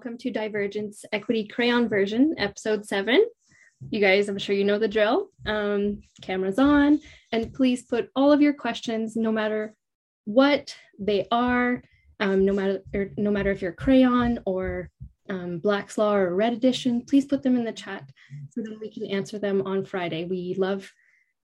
welcome to Divergence Equity Crayon version, episode seven. You guys, I'm sure you know the drill. Um, cameras on, and please put all of your questions, no matter what they are, um, no matter no matter if you're crayon or um, Black's Law or Red Edition, please put them in the chat so that we can answer them on Friday. We love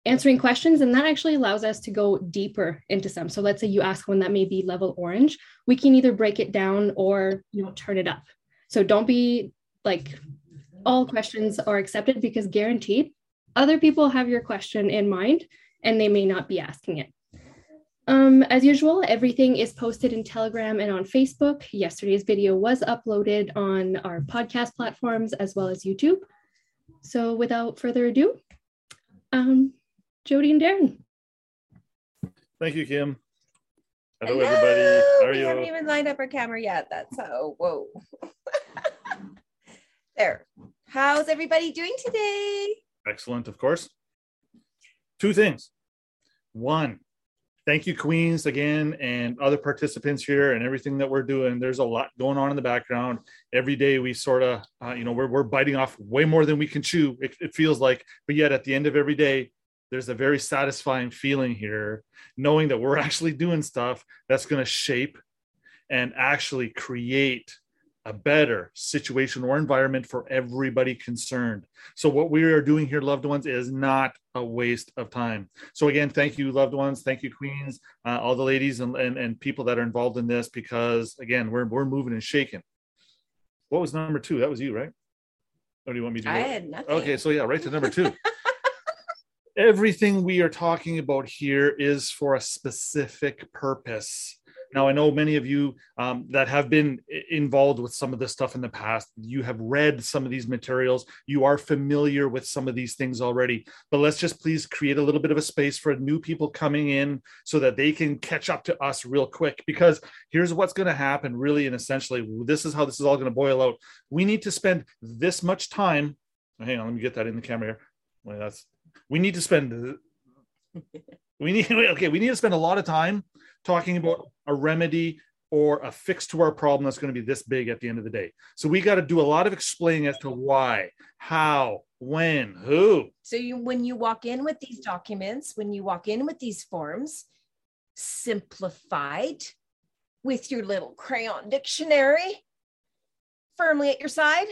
answering questions, and that actually allows us to go deeper into some. So let's say you ask one that may be level orange, we can either break it down or you know turn it up. So don't be like all questions are accepted because guaranteed other people have your question in mind and they may not be asking it. Um, as usual, everything is posted in Telegram and on Facebook. Yesterday's video was uploaded on our podcast platforms as well as YouTube. So without further ado, um, Jody and Darren. Thank you, Kim. Hello, Hello. everybody. How are we you? haven't even lined up our camera yet. That's so whoa. there. How's everybody doing today? Excellent, of course. Two things. One, thank you, Queens, again, and other participants here and everything that we're doing. There's a lot going on in the background. Every day we sort of, uh, you know, we're, we're biting off way more than we can chew, it, it feels like. But yet at the end of every day, there's a very satisfying feeling here, knowing that we're actually doing stuff that's going to shape and actually create a better situation or environment for everybody concerned. So, what we are doing here, loved ones, is not a waste of time. So, again, thank you, loved ones. Thank you, queens, uh, all the ladies and, and, and people that are involved in this, because again, we're, we're moving and shaking. What was number two? That was you, right? Or do you want me to? I had nothing. Okay, so yeah, right to number two. Everything we are talking about here is for a specific purpose now, I know many of you um, that have been involved with some of this stuff in the past, you have read some of these materials, you are familiar with some of these things already. But let's just please create a little bit of a space for new people coming in so that they can catch up to us real quick. Because here's what's going to happen, really, and essentially, this is how this is all going to boil out. We need to spend this much time. Hang on, let me get that in the camera here. Well, that's we need to spend we need okay we need to spend a lot of time talking about a remedy or a fix to our problem that's going to be this big at the end of the day. So we got to do a lot of explaining as to why, how, when, who. So you when you walk in with these documents, when you walk in with these forms, simplified with your little crayon dictionary firmly at your side.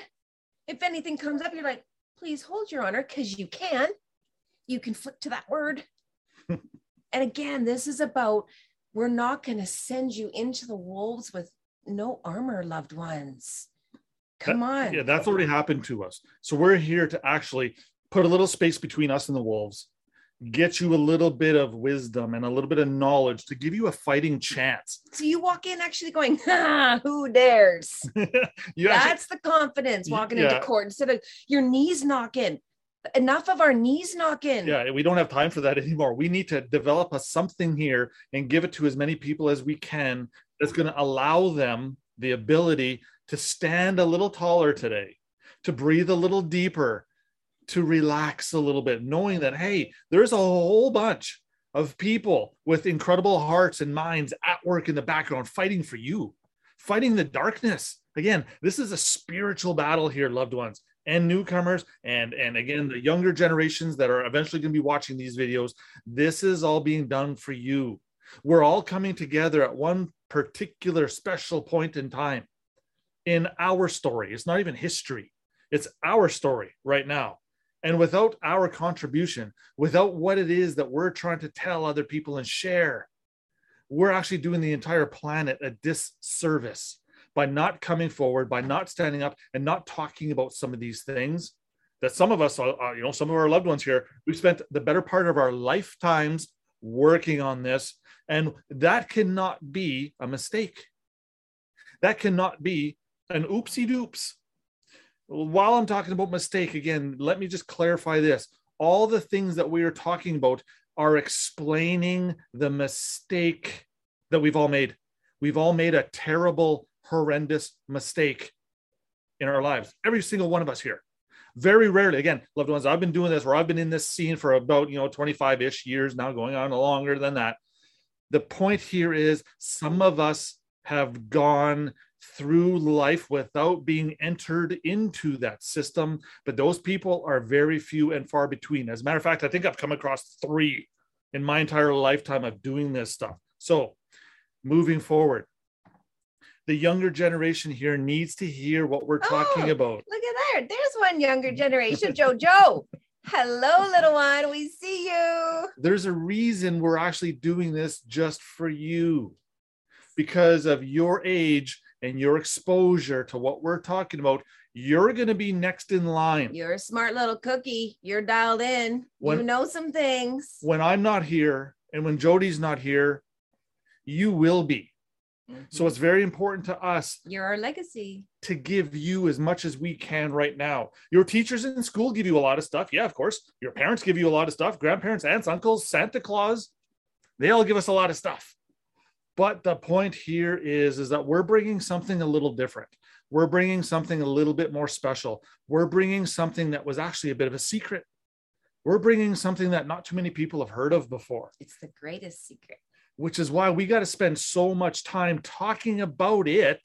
If anything comes up, you're like, please hold your honor, because you can. You can flick to that word. and again, this is about we're not going to send you into the wolves with no armor, loved ones. Come that, on. Yeah, that's already happened to us. So we're here to actually put a little space between us and the wolves, get you a little bit of wisdom and a little bit of knowledge to give you a fighting chance. So you walk in actually going, ah, who dares? That's the confidence walking yeah. into court instead of your knees knocking enough of our knees knocking. Yeah, we don't have time for that anymore. We need to develop a something here and give it to as many people as we can that's going to allow them the ability to stand a little taller today, to breathe a little deeper, to relax a little bit, knowing that, hey, there's a whole bunch of people with incredible hearts and minds at work in the background fighting for you, fighting the darkness. Again, this is a spiritual battle here, loved ones and newcomers and and again the younger generations that are eventually going to be watching these videos this is all being done for you. We're all coming together at one particular special point in time in our story. It's not even history. It's our story right now. And without our contribution without what it is that we're trying to tell other people and share we're actually doing the entire planet a disservice by not coming forward, by not standing up and not talking about some of these things that some of us, uh, uh, you know, some of our loved ones here, we've spent the better part of our lifetimes working on this. And that cannot be a mistake. That cannot be an oopsie doops. While I'm talking about mistake, again, let me just clarify this. All the things that we are talking about are explaining the mistake that we've all made. We've all made a terrible horrendous mistake in our lives. Every single one of us here. Very rarely, again, loved ones, I've been doing this where I've been in this scene for about, you know, 25 ish years now, going on longer than that. The point here is some of us have gone through life without being entered into that system. But those people are very few and far between. As a matter of fact, I think I've come across three in my entire lifetime of doing this stuff. So, moving forward, the younger generation here needs to hear what we're oh, talking Oh, about. Look at there. There's one younger generation, Jojo. Hello, little one. We see you. There's a reason we're actually doing this just for you because of your age and your exposure to what we're talking about. You're going to be next in line. You're a smart little cookie. You're dialed in. you know some things. When I'm not here and when Jody's not here, you will be. So it's very important to us you're our legacy. to give you as much as we can right now. Your teachers in school give you a lot of stuff. Yeah, of course. Your parents give you a lot of stuff. Grandparents, aunts, uncles, Santa Claus, they all give us a lot of stuff. But the point here is, is that we're bringing something a little different. We're bringing something a little bit more special. We're bringing something that was actually a bit of a secret. We're bringing something that not too many people have heard of before It's the greatest secret. Which is why we got to spend so much time talking about it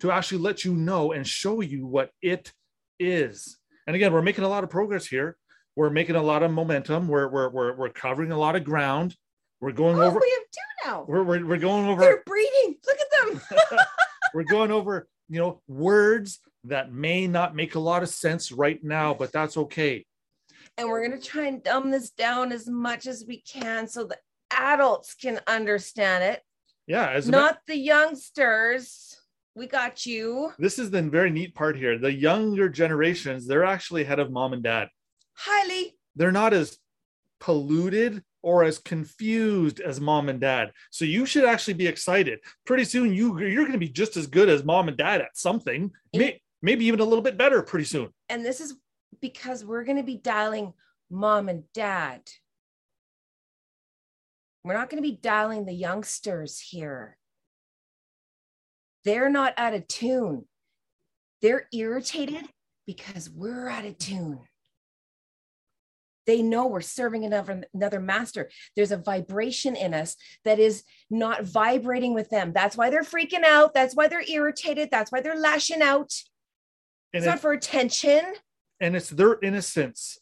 to actually let you know and show you what it is. And again, we're making a lot of progress here. We're making a lot of momentum. We're we're we're, we're covering a lot of ground. We're going Oh, over. we have two now. We're, we're, we're going over. They're breeding. Look at them. we're going over. You know, words that may not make a lot of sense right now, but that's okay. and we're going to try and dumb this down as much as we can so the adults can understand it, Yeah, as a ma- not the youngsters. We got you. this is the very neat part here. The younger generations, they're actually ahead of mom and dad. Highly. they're not as polluted or as confused as mom and dad. So you should actually be excited. Pretty soon you you're going to be just as good as mom and dad at something. May, maybe even a little bit better pretty soon. And this is because we're going to be dialing mom and dad. We're not going to be dialing the youngsters here. They're not out of tune. They're irritated because we're out of tune. They know we're serving another, another master. There's a vibration in us that is not vibrating with them. That's why they're freaking out. That's why they're irritated. That's why they're lashing out. And It's not for attention. and it's their innocence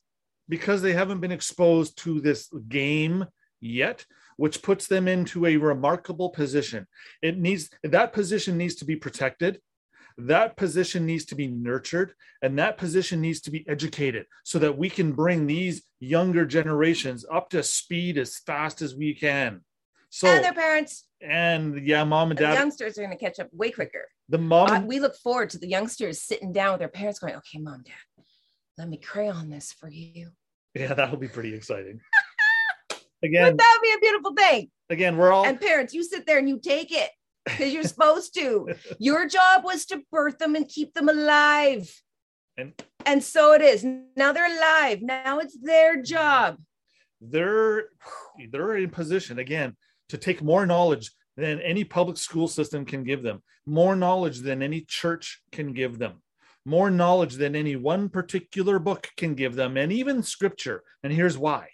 because they haven't been exposed to this game yet which puts them into a remarkable position. It needs that position needs to be protected. That position needs to be nurtured and that position needs to be educated so that we can bring these younger generations up to speed as fast as we can. So and their parents. and yeah, mom and And the dad, youngsters are going to catch up way quicker. the mom Uh, we look forward to the youngsters sitting down with their parents going, okay, mom, dad, let me crayon this for you. yeah, that'll be pretty exciting. Would Again, that be a beautiful thing? again, we're all And parents, you sit there and you take it because you're supposed to. Your job was to birth them and keep them alive. And- and so it is. Now they're alive. Now it's their job. they're they're in position again to take more knowledge than any public school system can give them more knowledge than any church can give them more knowledge than any one particular book can give them and even scripture and here's why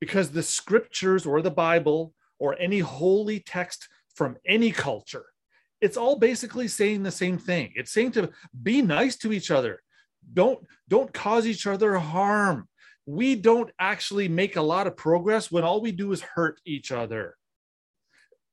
because the scriptures or the bible or any holy text from any culture it's all basically saying the same thing it's saying to be nice to each other don't don't cause each other harm we don't actually make a lot of progress when all we do is hurt each other.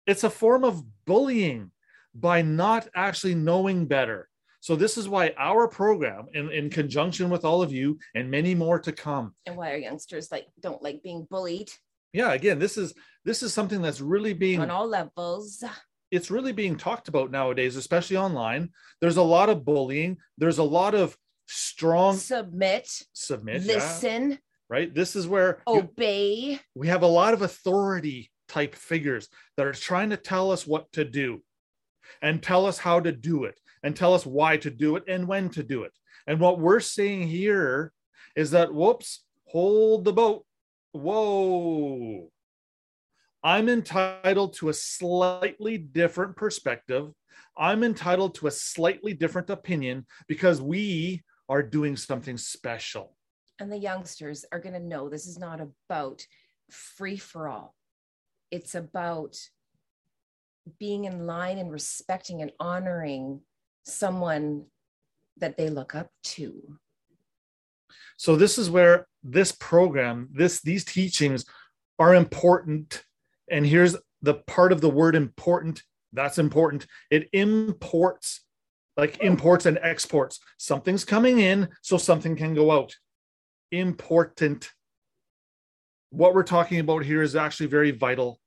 It's a form of bullying by not actually knowing better. So, this is why our program, in, in conjunction with all of you and many more to come, And why our youngsters like don't like being bullied yeah, again, this is this is something that's really being on all levels. it's really being talked about nowadays, especially online. There's a lot of bullying. There's a lot of strong Submit, submit. yeah, listen, right. This is where you- obey. we have a lot of authority type figures that are trying to tell us what to do and tell us how to do it and tell us why to do it and when to do it. And what we're saying here is that, whoops, hold the boat. Whoa. I'm entitled to a slightly different perspective. I'm entitled to a slightly different opinion because we are doing something special. And the youngsters are going to know this is not about free for all. It's about being in line and respecting and honoring someone that they look up to. So this is where this program, this these teachings are important. And here's the part of the word important that's important. It imports, like imports and exports. Something's coming in, so something can go out. Important. What we're talking about here is actually very vital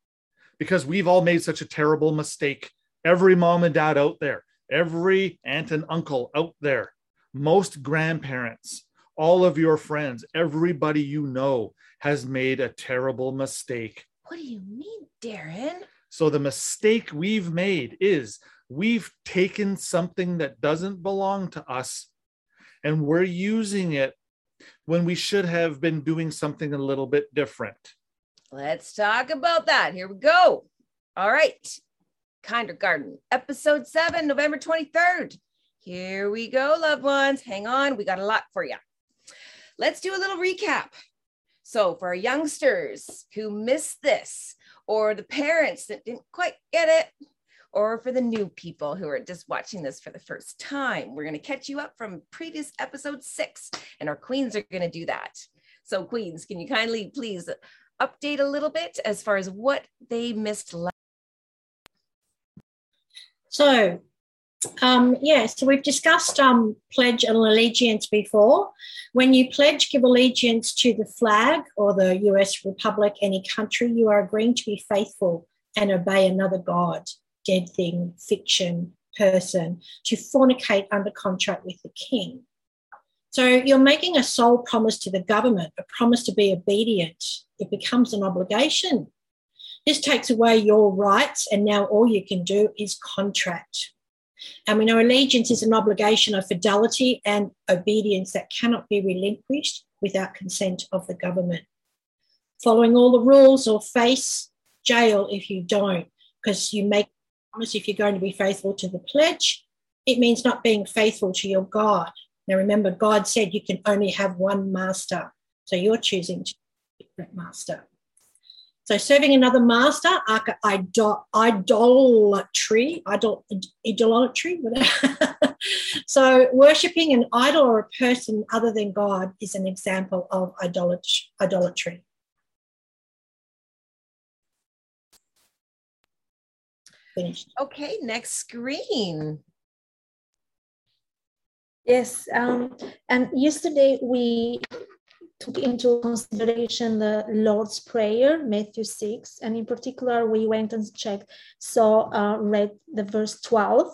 because we've all made such a terrible mistake. Every mom and dad out there, every aunt and uncle out there, most grandparents, all of your friends, everybody you know has made a terrible mistake. What do you mean, Darren? So the mistake we've made is we've taken something that doesn't belong to us and we're using it when we should have been doing something a little bit different. Let's talk about that. Here we go. All right. Kindergarten, episode seven, November 23rd. Here we go, loved ones. Hang on. We got a lot for you. Let's do a little recap. So, for our youngsters who missed this, or the parents that didn't quite get it, or for the new people who are just watching this for the first time. We're going to catch you up from previous episode six, and our queens are going to do that. So, queens, can you kindly please update a little bit as far as what they missed? So, um, yeah, so we've discussed um, pledge and allegiance before. When you pledge, give allegiance to the flag or the US Republic, any country, you are agreeing to be faithful and obey another God, dead thing, fiction, person, to fornicate under contract with the king. So you're making a sole promise to the government, a promise to be obedient. It becomes an obligation. This takes away your rights, and now all you can do is contract. And we know allegiance is an obligation of fidelity and obedience that cannot be relinquished without consent of the government. Following all the rules or face jail if you don't, because you make promise if you're going to be faithful to the pledge, it means not being faithful to your God. Now remember, God said you can only have one master. So you're choosing to different master. So serving another master, idol, idolatry, idol, idolatry. so worshipping an idol or a person other than God is an example of idolatry. Finished. Okay, next screen. Yes, um, and yesterday we took into consideration the Lord's Prayer, Matthew 6, and in particular, we went and checked, so uh, read the verse 12,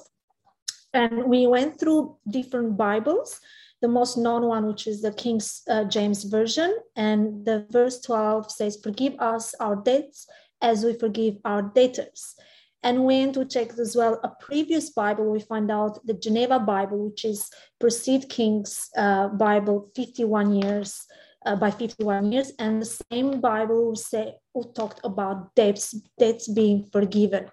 and we went through different Bibles. The most known one, which is the King uh, James Version, and the verse 12 says, Forgive us our debts as we forgive our debtors. And when to check as well a previous Bible, we find out the Geneva Bible, which is Precede King's uh, Bible, 51 years uh, by 51 years, and the same Bible say, talked about debts, debts being forgiven.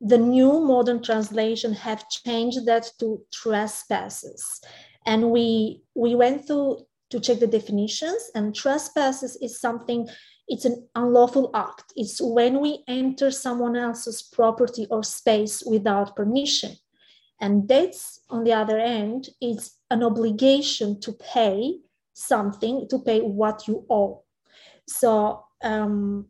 The new modern translation have changed that to trespasses, and we we went through to check the definitions. And trespasses is something. It's an unlawful act. It's when we enter someone else's property or space without permission. And debts, on the other end, is an obligation to pay something to pay what you owe. So um,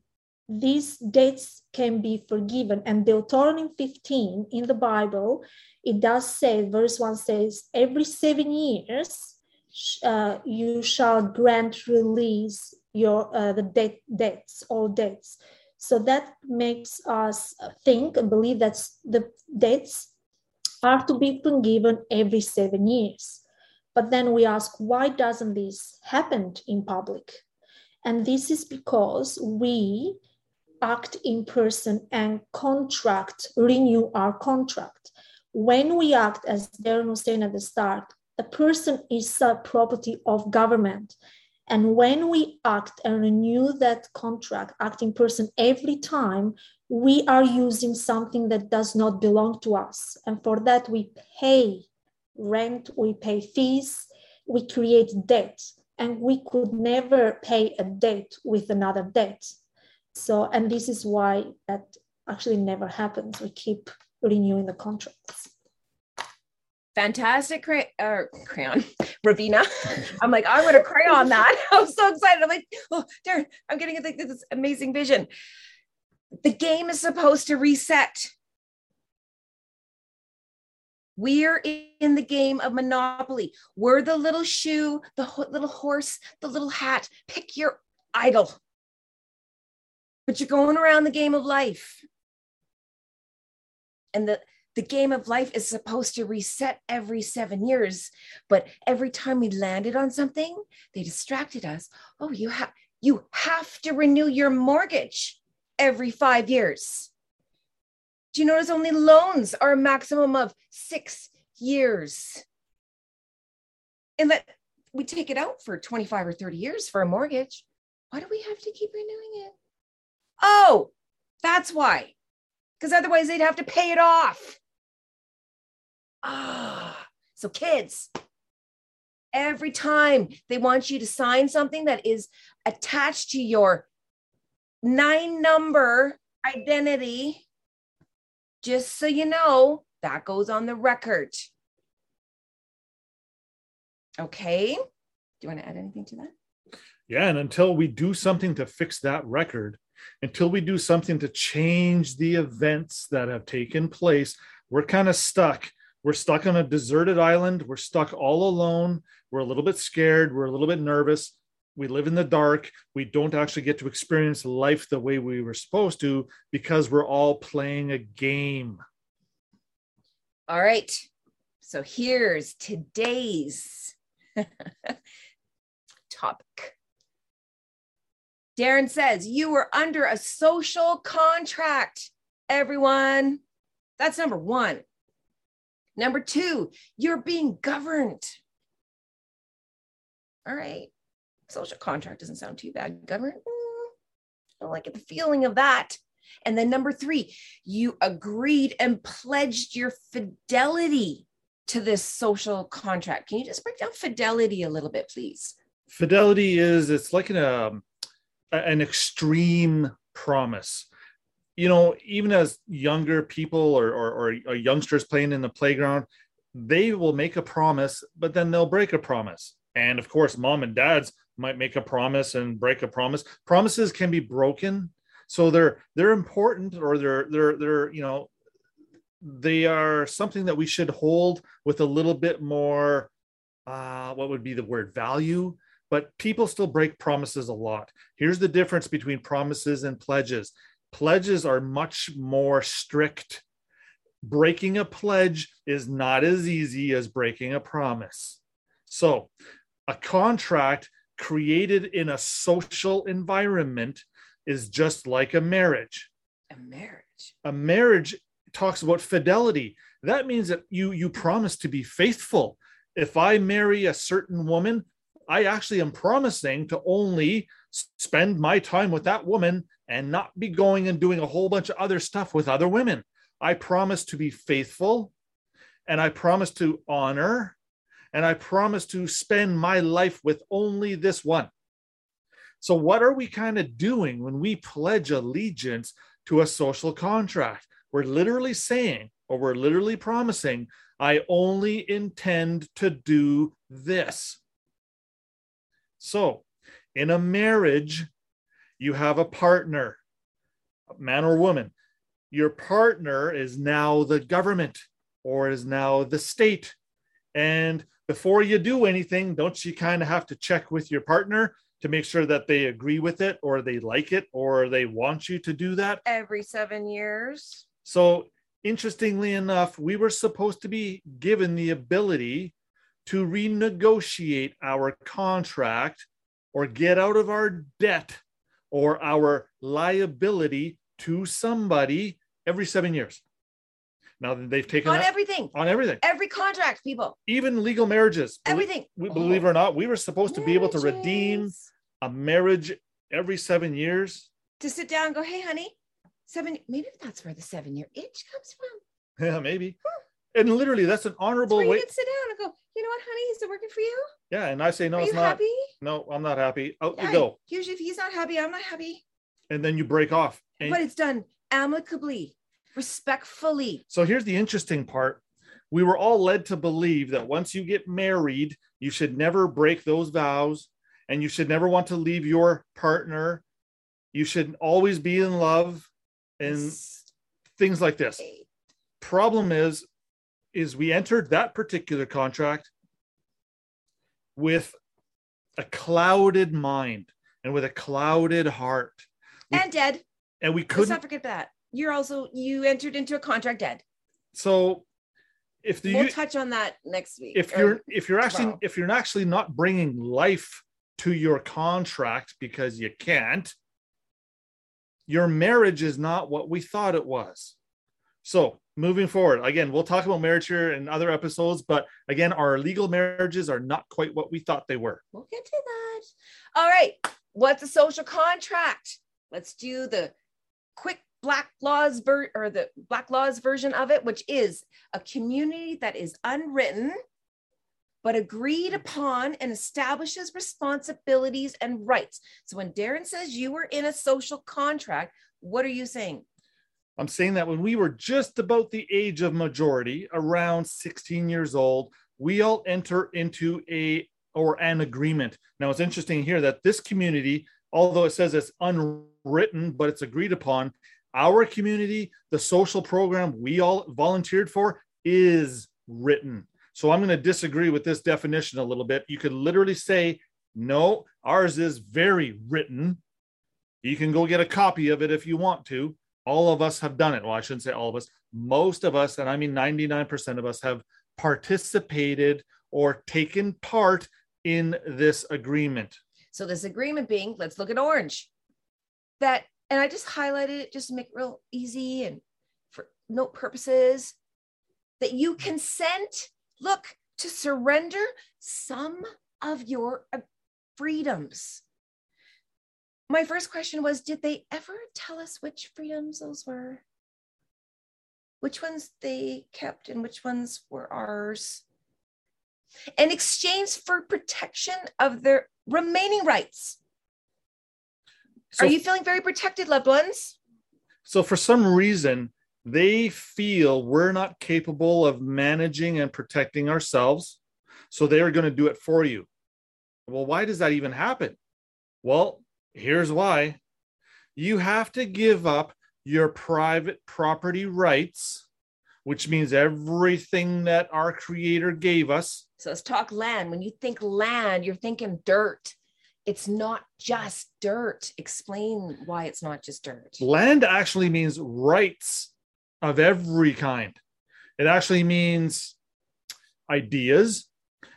these debts can be forgiven. And Deuteronomy 15 in the Bible, it does say, verse 1 says, every seven years uh, you shall grant release your uh, the debt debts, all debts. So that makes us think and believe that the debts are to be forgiven every seven years. But then we ask, why doesn't this happen in public? And this is because we act in person and contract, renew our contract. When we act, as Darren was saying at the start, the person is a property of government. And when we act and renew that contract, act in person every time, we are using something that does not belong to us. And for that, we pay rent, we pay fees, we create debt, and we could never pay a debt with another debt. So, and this is why that actually never happens. We keep renewing the contracts. fantastic cray- uh, crayon, Ravina. I'm like, I'm to crayon that. I'm so excited. I'm like, oh, Darren, I'm getting this amazing vision. The game is supposed to reset. We're in the game of Monopoly. We're the little shoe, the ho- little horse, the little hat. Pick your idol. But you're going around the game of life. And the, the game of life is supposed to reset every seven years. But every time we landed on something, they distracted us. Oh, you have you have to renew your mortgage every five years. Do you notice only loans are a maximum of six years? And that we take it out for 25 or 30 years for a mortgage. Why do we have to keep renewing it? Oh, that's why. Because otherwise they'd have to pay it off. Ah, so kids, every time they want you to sign something that is attached to your nine number identity, just so you know, that goes on the record. Okay. Do you want to add anything to that? Yeah, and until we do something to fix that record, until we do something to change the events that have taken place, we're kind of stuck. We're stuck on a deserted island. We're stuck all alone. We're a little bit scared. We're a little bit nervous. We live in the dark. We don't actually get to experience life the way we were supposed to because we're all playing a game. All right. So here's today's topic. Darren says, You were under a social contract, everyone. That's number one. Number two, you're being governed. All right. Social contract doesn't sound too bad. Government, mm, I don't like the feeling of that. And then number three, you agreed and pledged your fidelity to this social contract. Can you just break down fidelity a little bit, please? Fidelity is it's like an um, an extreme promise. You know, even as younger people or, or, or youngsters playing in the playground, they will make a promise, but then they'll break a promise. And of course, mom and dads might make a promise and break a promise. Promises can be broken, so they're they're important, or they're they're they're you know they are something that we should hold with a little bit more. Uh, what would be the word value? But people still break promises a lot. Here's the difference between promises and pledges. Pledges are much more strict. Breaking a pledge is not as easy as breaking a promise. So, a contract created in a social environment is just like a marriage. A marriage. A marriage talks about fidelity. That means that you you promise to be faithful. If I marry a certain woman, I actually am promising to only spend my time with that woman and not be going and doing a whole bunch of other stuff with other women. I promise to be faithful and I promise to honor and I promise to spend my life with only this one. So, what are we kind of doing when we pledge allegiance to a social contract? We're literally saying, or we're literally promising, I only intend to do this. So, in a marriage, you have a partner, man or woman. Your partner is now the government or is now the state. And before you do anything, don't you kind of have to check with your partner to make sure that they agree with it or they like it or they want you to do that? Every seven years. So, interestingly enough, we were supposed to be given the ability to renegotiate our contract or get out of our debt or our liability to somebody every seven years. Now they've taken on that- everything, on everything, every contract, people, even legal marriages. Everything. we, believe it or not, we were supposed to be able to redeem a marriage every seven years. to sit down and go, hey, honey, seven. Maybe that's where the seven year itch comes from. Yeah, maybe. And literally, that's an That's honorable you way. can sit down and go, you know what, honey, is it working for you? Yeah, and I say no, Are it's you not. happy? No, I'm not happy. Oh, Out Yeah, you go, Usually, if he's not happy, I'm not happy. and then you break off. And but it's done amicably, respectfully. So here's the interesting part. we were all led to believe that once you get married, you should never break those vows and you should never want to leave your partner. You should always be in love and things like this. Problem is, is we entered that particular contract with a clouded mind and with a clouded heart. We- and dead. And we couldn't Let's not forget that. You're also you entered into a contract dead. so if the we'll you, touch on that next week. if you're if you're actually tomorrow. if you're actually not bringing life to your contract because you can't your marriage is not what we thought it was so moving forward again we'll talk about marriage here in other episodes but again our legal marriages are not quite what we thought they were We'll get to that. All right. What's a social contract? Let's do the quick Black's Law ver- or the Black's Law version of it, which is a community that is unwritten but agreed hmm. upon and establishes responsibilities and rights. So when Darren says you were in a social contract, what are you saying? I'm saying that when we were just about the age of majority, around 16 years old, we all enter into a or an agreement. Now it's interesting here that this community, although it says it's unwritten, but it's agreed upon, our community, the social program we all volunteered for is written. So I'm going to disagree with this definition a little bit. You could literally say, no, ours is very written. You can go get a copy of it if you want to all of us have done it. Well, I shouldn't say all of us. Most of us, and I mean 99% of us, have participated or taken part in this agreement. So this agreement being, let's look at orange. That, and I just highlighted it just to make it real easy and for note purposes, that you consent, look, to surrender some of your uh, freedoms. My first question was, did they ever tell us which freedoms those were? Which ones they kept and which ones were ours? in exchange for protection of their remaining rights. So, Are you feeling very protected, loved ones? so for some reason, they feel we're not capable of managing and protecting ourselves. So they are going to do it for you. Well, why does that even happen? Well, here's why you have to give up your private property rights, which means everything that our creator gave us. So let's talk land. When you think land, you're thinking dirt. It's not just dirt. Explain why it's not just dirt. Land actually means rights of every kind. It actually means ideas.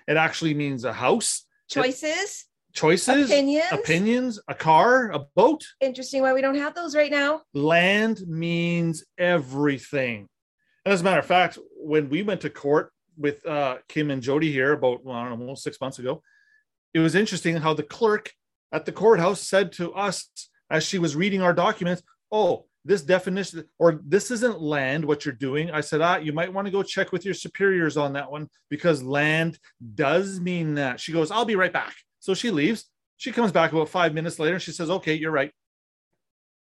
It actually means a house, Choices, choices, opinions. opinions, a car, a boat. Interesting why we don't have those right now. Land means everything. And as a matter of fact, when we went to court with uh, Kim and Jody here about, well, I don't know, almost six months ago, it was interesting how the clerk at the courthouse said to us as she was reading our documents, Oh, this definition or this isn't land, what you're doing. I said, Ah, you might want to go check with your superiors on that one because land does mean that. She goes, I'll be right back. So she leaves. She comes back about five minutes later. She says, Okay, you're right.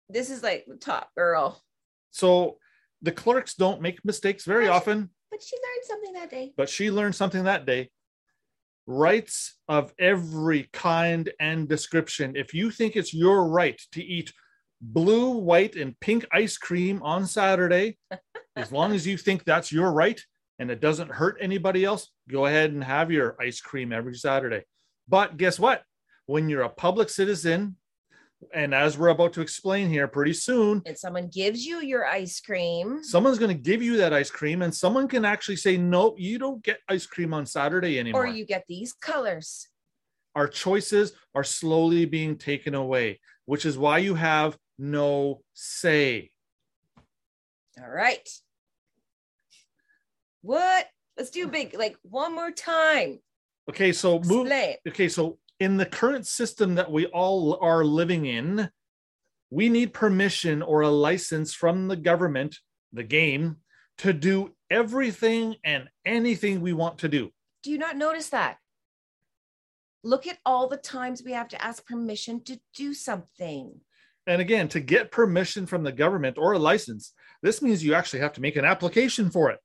This is like the top girl. So the clerks don't make mistakes very Right. often, But she learned something that day. but she learned something that day. Rights of every kind and description. If you think it's your right to eat blue, white, and pink ice cream on Saturday, as long as you think that's your right and it doesn't hurt anybody else, go ahead and have your ice cream every Saturday. But guess what? When you're a public citizen, and as we're about to explain here pretty soon, And someone gives you your ice cream. someone's going to give you that ice cream and someone can actually say no you don't get ice cream on saturday anymore Or you get these colors. our choices are slowly being taken away which is why you have no say All right. What? Let's do big, like one more time. okay so move Explain. okay so in the current system that we all are living in we need permission or a license from the government the game to do everything and anything we want to do Do you not notice that? Look at all the times we have to ask permission to do something. And again, to get permission from the government or a license, this means you actually have to make an application for it.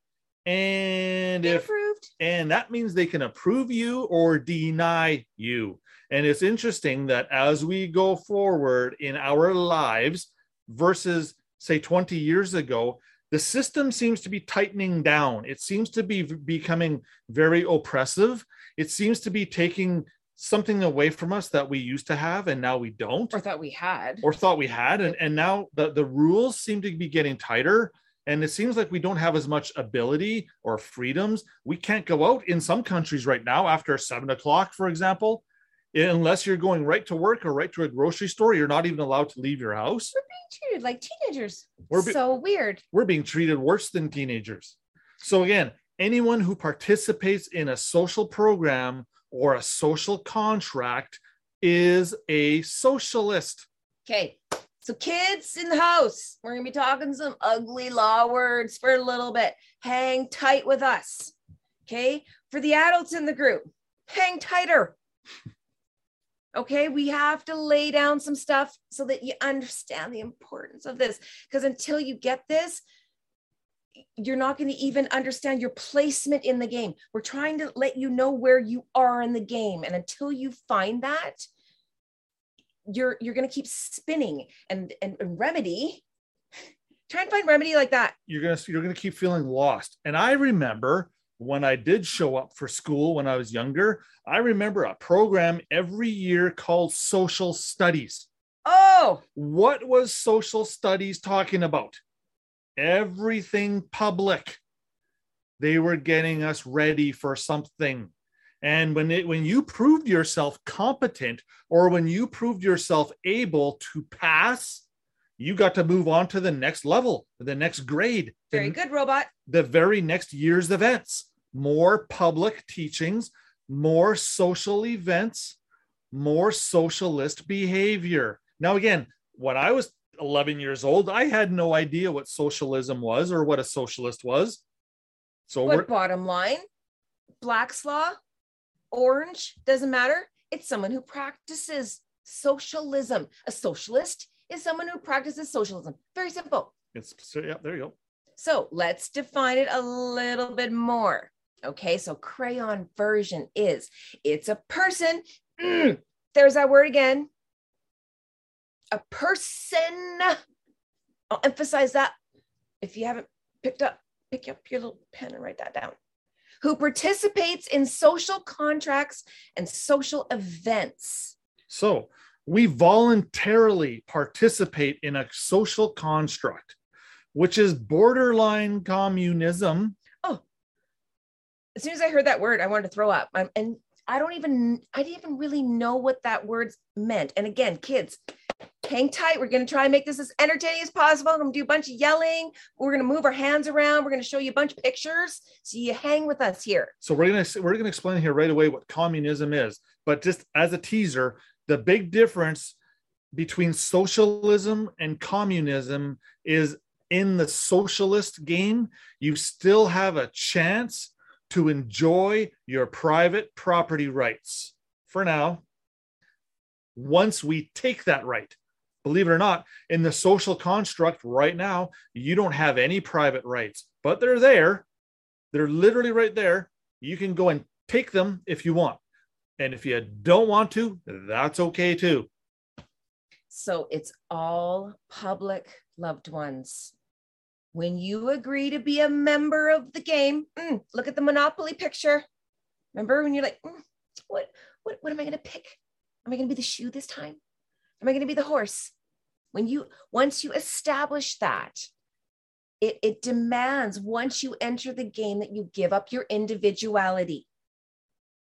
And if approved. and that means they can approve you or deny you. And it's interesting that as we go forward in our lives versus say 20 years ago, the system seems to be tightening down. It seems to be becoming very oppressive. It seems to be taking something away from us that we used to have and now we don't Or thought we had. or thought we had and, and now the, the rules seem to be getting tighter and it seems like we don't have as much ability or freedoms we can't go out in some countries right now after seven o'clock for example unless you're going right to work or right to a grocery store you're not even allowed to leave your house We're being treated like teenagers. We're be- so weird. we're being treated worse than teenagers so again anyone who participates in a social program or a social contract is a socialist Okay. So, kids in the house, we're going to be talking some ugly law words for a little bit. Hang tight with us. Okay. For the adults in the group, hang tighter. Okay. We have to lay down some stuff so that you understand the importance of this. Because until you get this, you're not going to even understand your placement in the game. We're trying to let you know where you are in the game. And until you find that, you're you're going to keep spinning and, and and remedy try and find remedy like that you're gonna you're gonna keep feeling lost. And I remember when I did show up for school when I was younger, I remember a program every year called social studies. oh What was social studies talking about? Everything public. They were getting us ready for something. And when it when you proved yourself competent or when you proved yourself able to pass, you got to move on to the next level, the next grade, the very good robot the very next year's events more public teachings more social events more socialist behavior. Now again when i was 11 years old i had no idea what socialism was or what a socialist was. So what bottom line black's law orange doesn't matter. It's someone who practices socialism. A socialist is someone who practices socialism. Very simple. It's so yeah there you go. So let's define it a little bit more. Okay, so crayon version is it's a person. Mm, there's that word again. A person. I'll emphasize that. If you haven't picked up, pick up your little pen and write that down. Who participates in social contracts and social events. So we voluntarily participate in a social construct, which is borderline communism. As soon as I heard that word, I wanted to throw up. I'm, and I don't even, I didn't even really know what that word meant. And again, kids, hang tight. We're going to try and make this as entertaining as possible. I'm going to do a bunch of yelling. We're going to move our hands around. We're going to show you a bunch of pictures. So you hang with us here. So we're gonna we're gonna explain here right away what communism is. But just as a teaser, the big difference between socialism and communism is in the socialist game, you still have a chance to enjoy your private property rights for now. Once we take that right, believe it or not, in the social construct right now, you don't have any private rights, but they're there. They're literally right there. You can go and take them if you want. And if you don't want to, that's okay too. So it's all public loved ones. When you agree to be a member of the game, mm, look at the Monopoly picture. Remember when you're like, mm, what, what, what am I going to pick? Am I going to be the shoe this time? Am I going to be the horse? When you, once you establish that, it, it demands once you enter the game that you give up your individuality,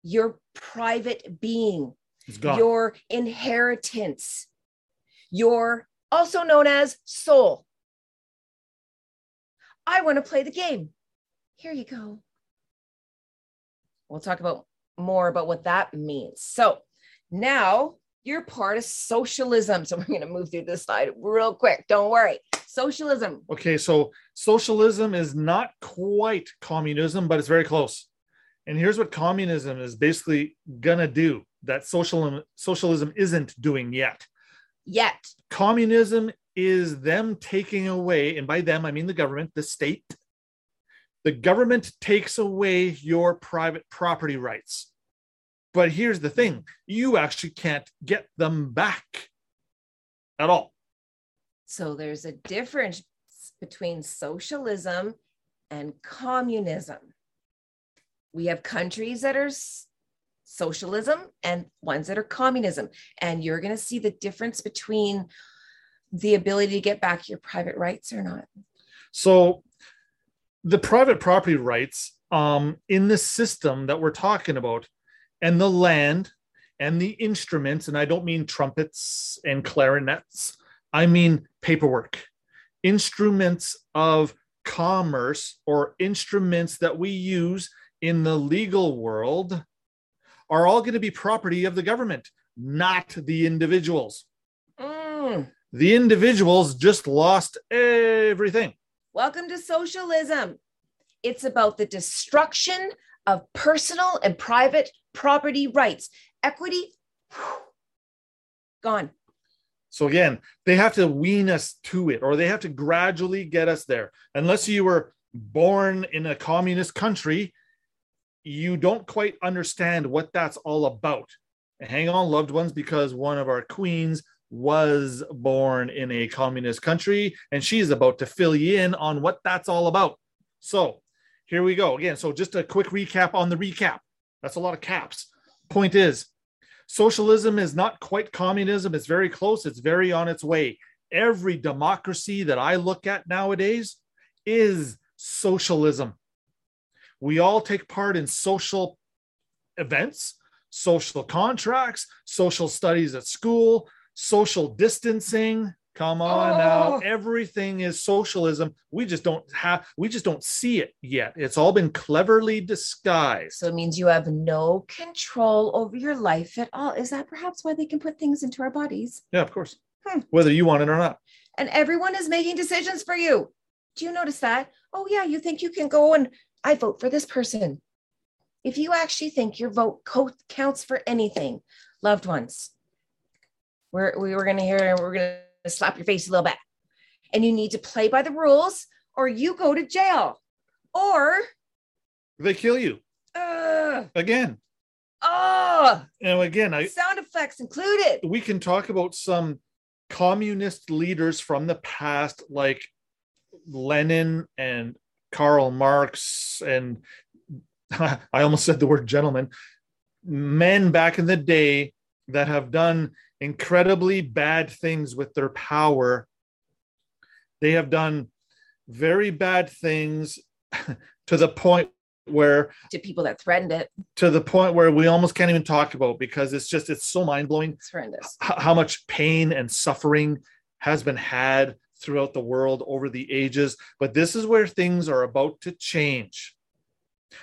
your private being, your inheritance, your also known as soul. I want to play the game. Here you go. We'll talk about more about what that means. So now you're part of socialism. So we're going to move through this slide real quick. Don't worry. Socialism. Okay, so socialism is not quite communism, but it's very close. And here's what communism is basically gonna do that social socialism isn't doing yet. Yet. Communism is them taking away, and by them I mean the government, the state, the government takes away your private property rights. But here's the thing you actually can't get them back at all. So there's a difference between socialism and communism. We have countries that are socialism and ones that are communism. And you're going to see the difference between the ability to get back your private rights or not. So the private property rights um, in the system that we're talking about and the land and the instruments, and I don't mean trumpets and clarinets, I mean paperwork, instruments of commerce or instruments that we use in the legal world are all going to be property of the government, not the individuals. Mm. The individuals just lost everything. Welcome to socialism. It's about the destruction of personal and private property rights. Equity, whew, gone. So again, they have to wean us to it, or they have to gradually get us there. Unless you were born in a communist country, you don't quite understand what that's all about. And hang on, loved ones, because one of our queens was born in a communist country, and she's about to fill you in on what that's all about. So here we go again. So just a quick recap on the recap. That's a lot of caps. Point is, socialism is not quite communism. It's very close. It's very on its way. Every democracy that I look at nowadays is socialism. We all take part in social events, social contracts, social studies at school, social distancing. Come on now. Oh. Everything is socialism. We just don't have, we just don't see it yet. It's all been cleverly disguised. So it means you have no control over your life at all. Is that perhaps why they can put things into our bodies? Yeah, of course. Hmm. Whether you want it or not. And everyone is making decisions for you. Do you notice that? Oh, yeah, you think you can go and I vote for this person. If you actually think your vote co- counts for anything, loved ones, we're, we were going to hear, and we're going to slap your face a little bit. And you need to play by the rules or you go to jail. Or, They kill you uh, again. oh, And again, I, sound effects included. we can talk about some communist leaders from the past, like Lenin and Karl Marx, and I almost said the word gentleman, men back in the day that have done incredibly bad things with their power. They have done very bad things to the point where To people that threatened it, to the point where we almost can't even talk about because it's just it's so mind-blowing it's horrendous. h- how much pain and suffering has been had throughout the world over the ages. But this is where things are about to change.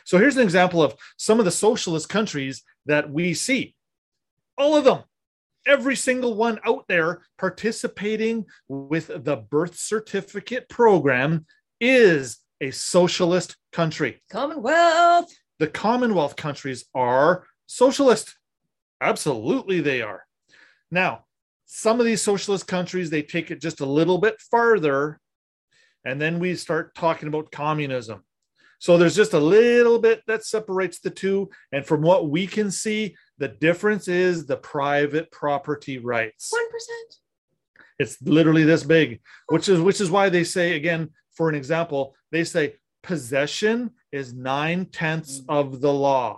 So here's an example of some of the socialist countries that we see. All of them, every single one out there participating with the birth certificate program is a socialist country Commonwealth. the Commonwealth countries are socialist. Absolutely, they are. Now, some of these socialist countries, they take it just a little bit farther, and then we start talking about communism. So there's just a little bit that separates the two. And from what we can see, the difference is the private property rights. 1%. It's literally this big, which is which is why they say again, for an example, they say possession is nine tenths mm. of the law.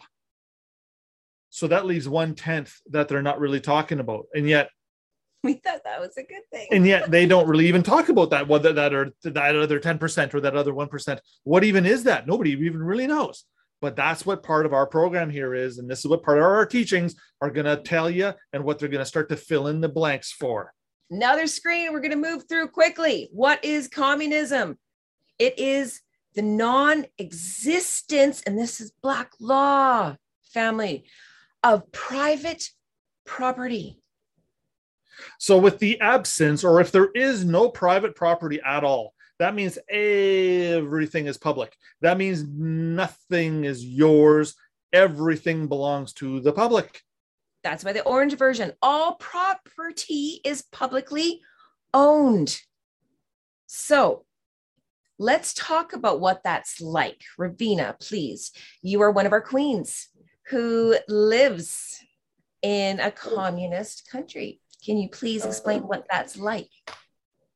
So that leaves one tenth that they're not really talking about, and yet We thought that was a good thing. and yet they don't really even talk about that whether that or that other 10% or that other 1% what even is that nobody even really knows but that's what part of our program here is and this is what part of our teachings are going to tell you and what they're going to start to fill in the blanks for Another screen we're going to move through quickly. What is communism? It is the non existence, and this is Black law family, of private property. so with the absence or if there is no private property at all that means everything is public that means nothing is yours everything belongs to the public That's why the orange version, all property is publicly owned. So let's talk about what that's like. Ravina, please. You are one of our queens who lives in a communist country. Can you please explain what that's like?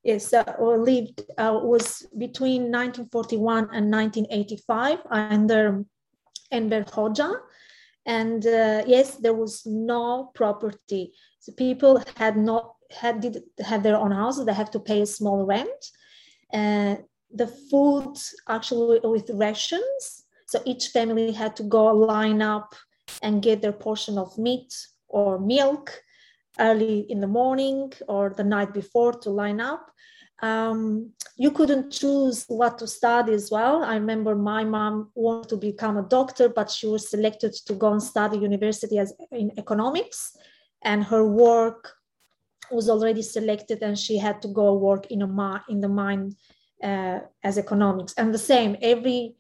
Yes, uh, lived uh, was between 1941 and 1985 under Enver Hoxha. And uh, yes, there was no property. So people had not had did have their own houses. They have to pay a small rent. And the food actually with rations. So each family had to go line up and get their portion of meat or milk early in the morning or the night before to line up. Um, you couldn't choose what to study as well. I remember my mom wanted to become a doctor, but she was selected to go and study university as in economics, and her work was already selected, and she had to go work in a in the mine uh, as economics. And the same, every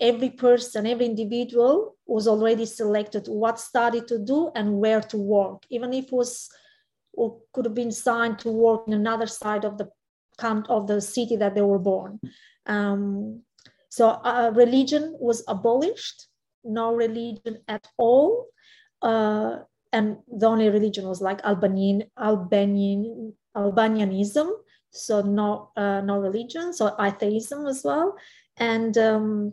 every person, every individual was already selected what study to do and where to work, even if it was or could have been signed to work in another side of the of the city that they were born. Um, so uh, religion was abolished, no religion at all. Uh, and the only religion was like Albanian, Albanian, Albanianism. So no, uh, no religion, so atheism as well. And um,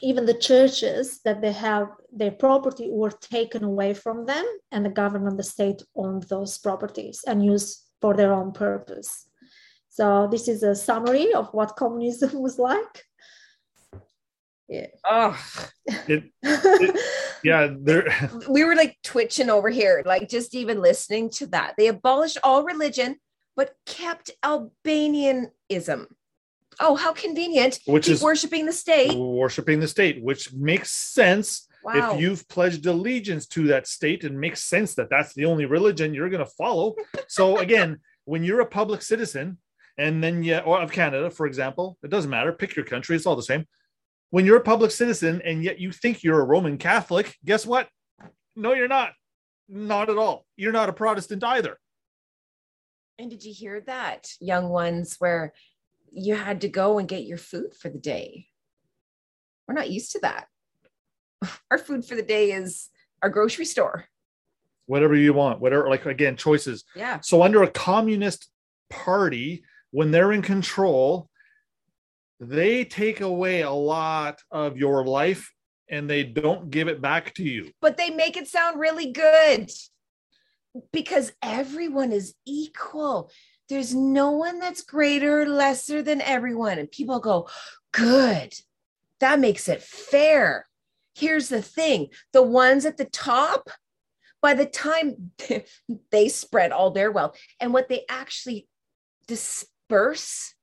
even the churches that they have their property were taken away from them and the government the state owned those properties and used for their own purpose so this is a summary of what communism was like yeah oh It, it, yeah, there. we were like twitching over here like just even listening to that they abolished all religion but kept albanianism oh how convenient Which Keep is- worshiping the state worshiping the state, which makes sense wow if you've pledged allegiance to that state. It makes sense that that's the only religion you're going to follow. so again, when you're a public citizen, and then yeah, or of Canada, for example, it doesn't matter. Pick your country; it's all the same. When you're a public citizen and yet you think you're a Roman Catholic, guess what? No, you're not. Not at all. You're not a Protestant either. And did you hear that, young ones, where you had to go and get your food for the day? We're not used to that. Our food for the day is our grocery store. Whatever you want, whatever. Like again, choices. Yeah. So under a communist party, when they're in control, they take away a lot of your life and they don't give it back to you. But they make it sound really good because everyone is equal. There's no one that's greater or lesser than everyone. And people go, good. That makes it fair. Here's the thing the ones at the top, by the time they spread all their wealth and what they actually disperse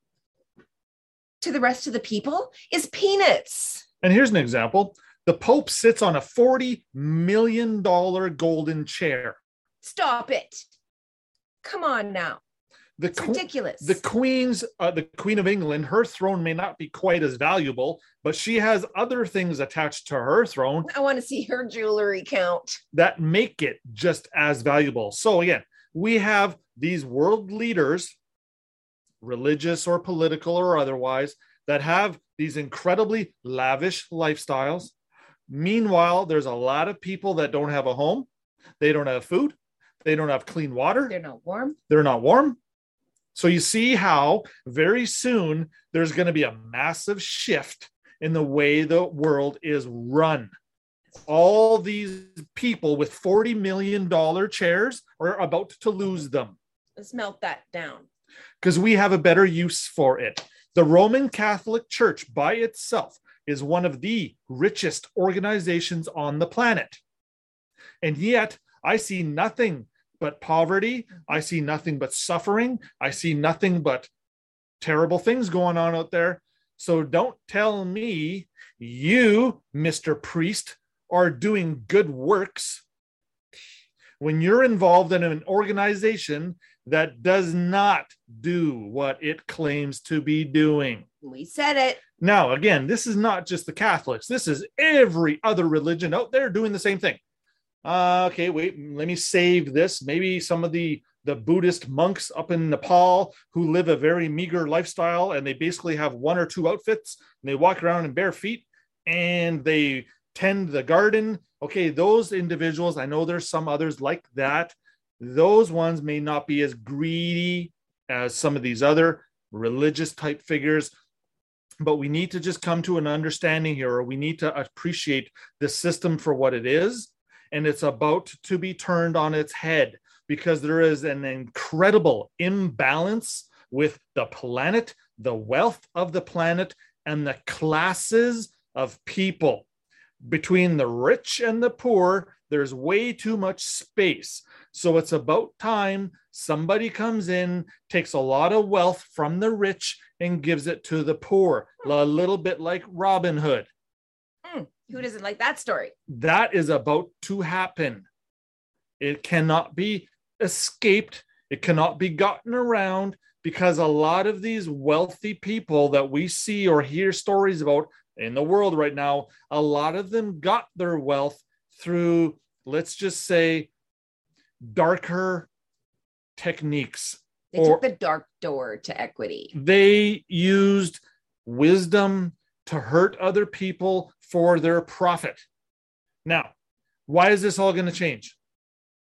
to the rest of the people is peanuts. And here's an example. The Pope sits on a $40 million golden chair. Stop it. Come on now. The, It's ridiculous. the Queen's, uh, the Queen of England, her throne may not be quite as valuable, but she has other things attached to her throne I want to see her jewelry count. that make it just as valuable. So again, we have these world leaders, religious or political or otherwise, that have these incredibly lavish lifestyles. Meanwhile, there's a lot of people that don't have a home, they don't have food, they don't have clean water, They're not warm. they're not warm. So you see how very soon there's going to be a massive shift in the way the world is run. All these people with $40 million chairs are about to lose them Let's melt that down. Because we have a better use for it. The Roman Catholic Church by itself is one of the richest organizations on the planet. And yet, I see nothing but poverty. I see nothing but suffering. I see nothing but terrible things going on out there. So don't tell me you, Mr. Priest, are doing good works when you're involved in an organization that does not do what it claims to be doing. We said it. Now, again, this is not just the Catholics, this is every other religion out there doing the same thing. Uh, okay, wait, let me save this. Maybe some of the the Buddhist monks up in Nepal who live a very meager lifestyle and they basically have one or two outfits and they walk around in bare feet and they tend the garden. Okay, those individuals, I know there's some others like that. Those ones may not be as greedy as some of these other religious type figures, but we need to just come to an understanding here, or we need to appreciate the system for what it is. And it's about to be turned on its head because there is an incredible imbalance with the planet, the wealth of the planet, and the classes of people. Between the rich and the poor, there's way too much space. So it's about time somebody comes in, takes a lot of wealth from the rich, and gives it to the poor, a little bit like Robin Hood. Mm, who doesn't like that story? That is about to happen. It cannot be escaped, it cannot be gotten around because a lot of these wealthy people that we see or hear stories about in the world right now, a lot of them got their wealth through, let's just say, darker techniques. They or took the dark door to equity. They used wisdom to hurt other people for their profit. Now, why is this all going to change?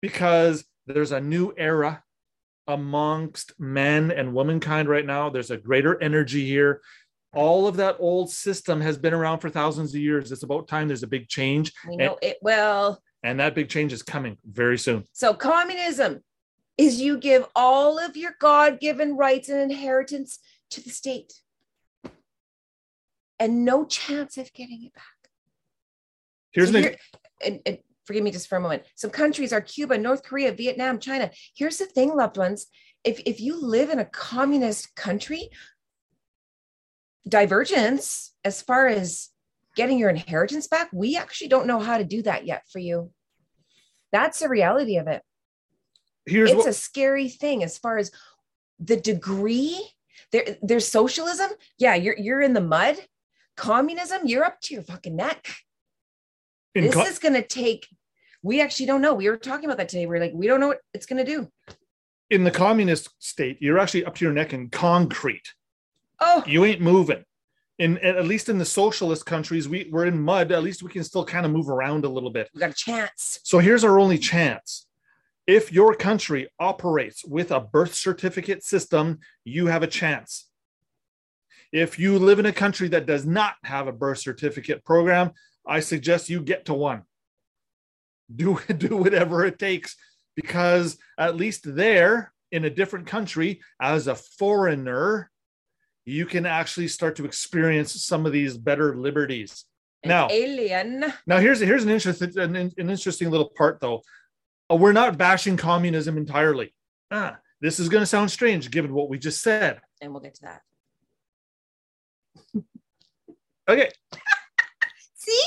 Because there's a new era amongst men and womankind right now. There's a greater energy here. All of that old system has been around for thousands of years. It's about time there's a big change. We know it well. And that big change is coming very soon. So, communism is you give all of your God given rights and inheritance to the state and no chance of getting it back. Here's so an and, and forgive me just for a moment. Some countries are Cuba, North Korea, Vietnam, China. Here's the thing, loved ones. If, if you live in a communist country, divergence as far as getting your inheritance back, we actually don't know how to do that yet for you. That's the reality of it. Here's it's what- a scary thing as far as the degree there, there's socialism. Yeah, you're you're in the mud. Communism, you're up to your fucking neck. In this co- is going to take we actually don't know. We were talking about that today. We are like, we don't know what it's going to do. In the communist state, you're actually up to your neck in concrete. Oh, you ain't moving. In at least in the socialist countries, we, we're in mud. At least we can still kind of move around a little bit. We got a chance. So here's our only chance. If your country operates with a birth certificate system, you have a chance. If you live in a country that does not have a birth certificate program, I suggest you get to one do do whatever it takes because at least there in a different country as a foreigner you can actually start to experience some of these better liberties an now alien now here's here's an interesting an, an interesting little part though uh, we're not bashing communism entirely ah, this is going to sound strange given what we just said and we'll get to that okay see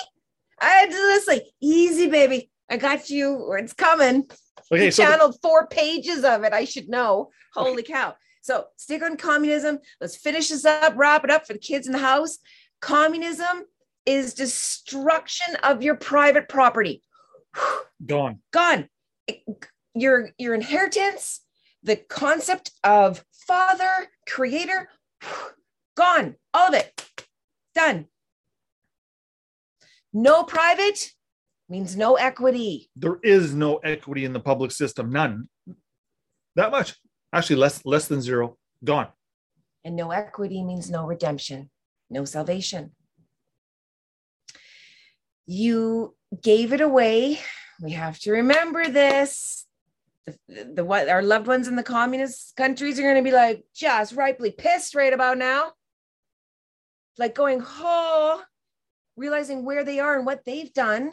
i had to listen easy baby I got you. It's coming. Okay, you so channeled the- four pages of it. I should know. Holy okay. cow. So stick on communism. Let's finish this up, wrap it up for the kids in the house. Communism is destruction of your private property. Gone. Gone. Your your inheritance, the concept of father, creator, gone. All of it. Done. No private, means no equity. There is no equity in the public system, none. That much. Actually, less less than zero. Gone. And no equity means no redemption, no salvation. You gave it away. We have to remember this. The, the what our loved ones in the communist countries are going to be like just rightly pissed right about now. Like going, oh, realizing where they are and what they've done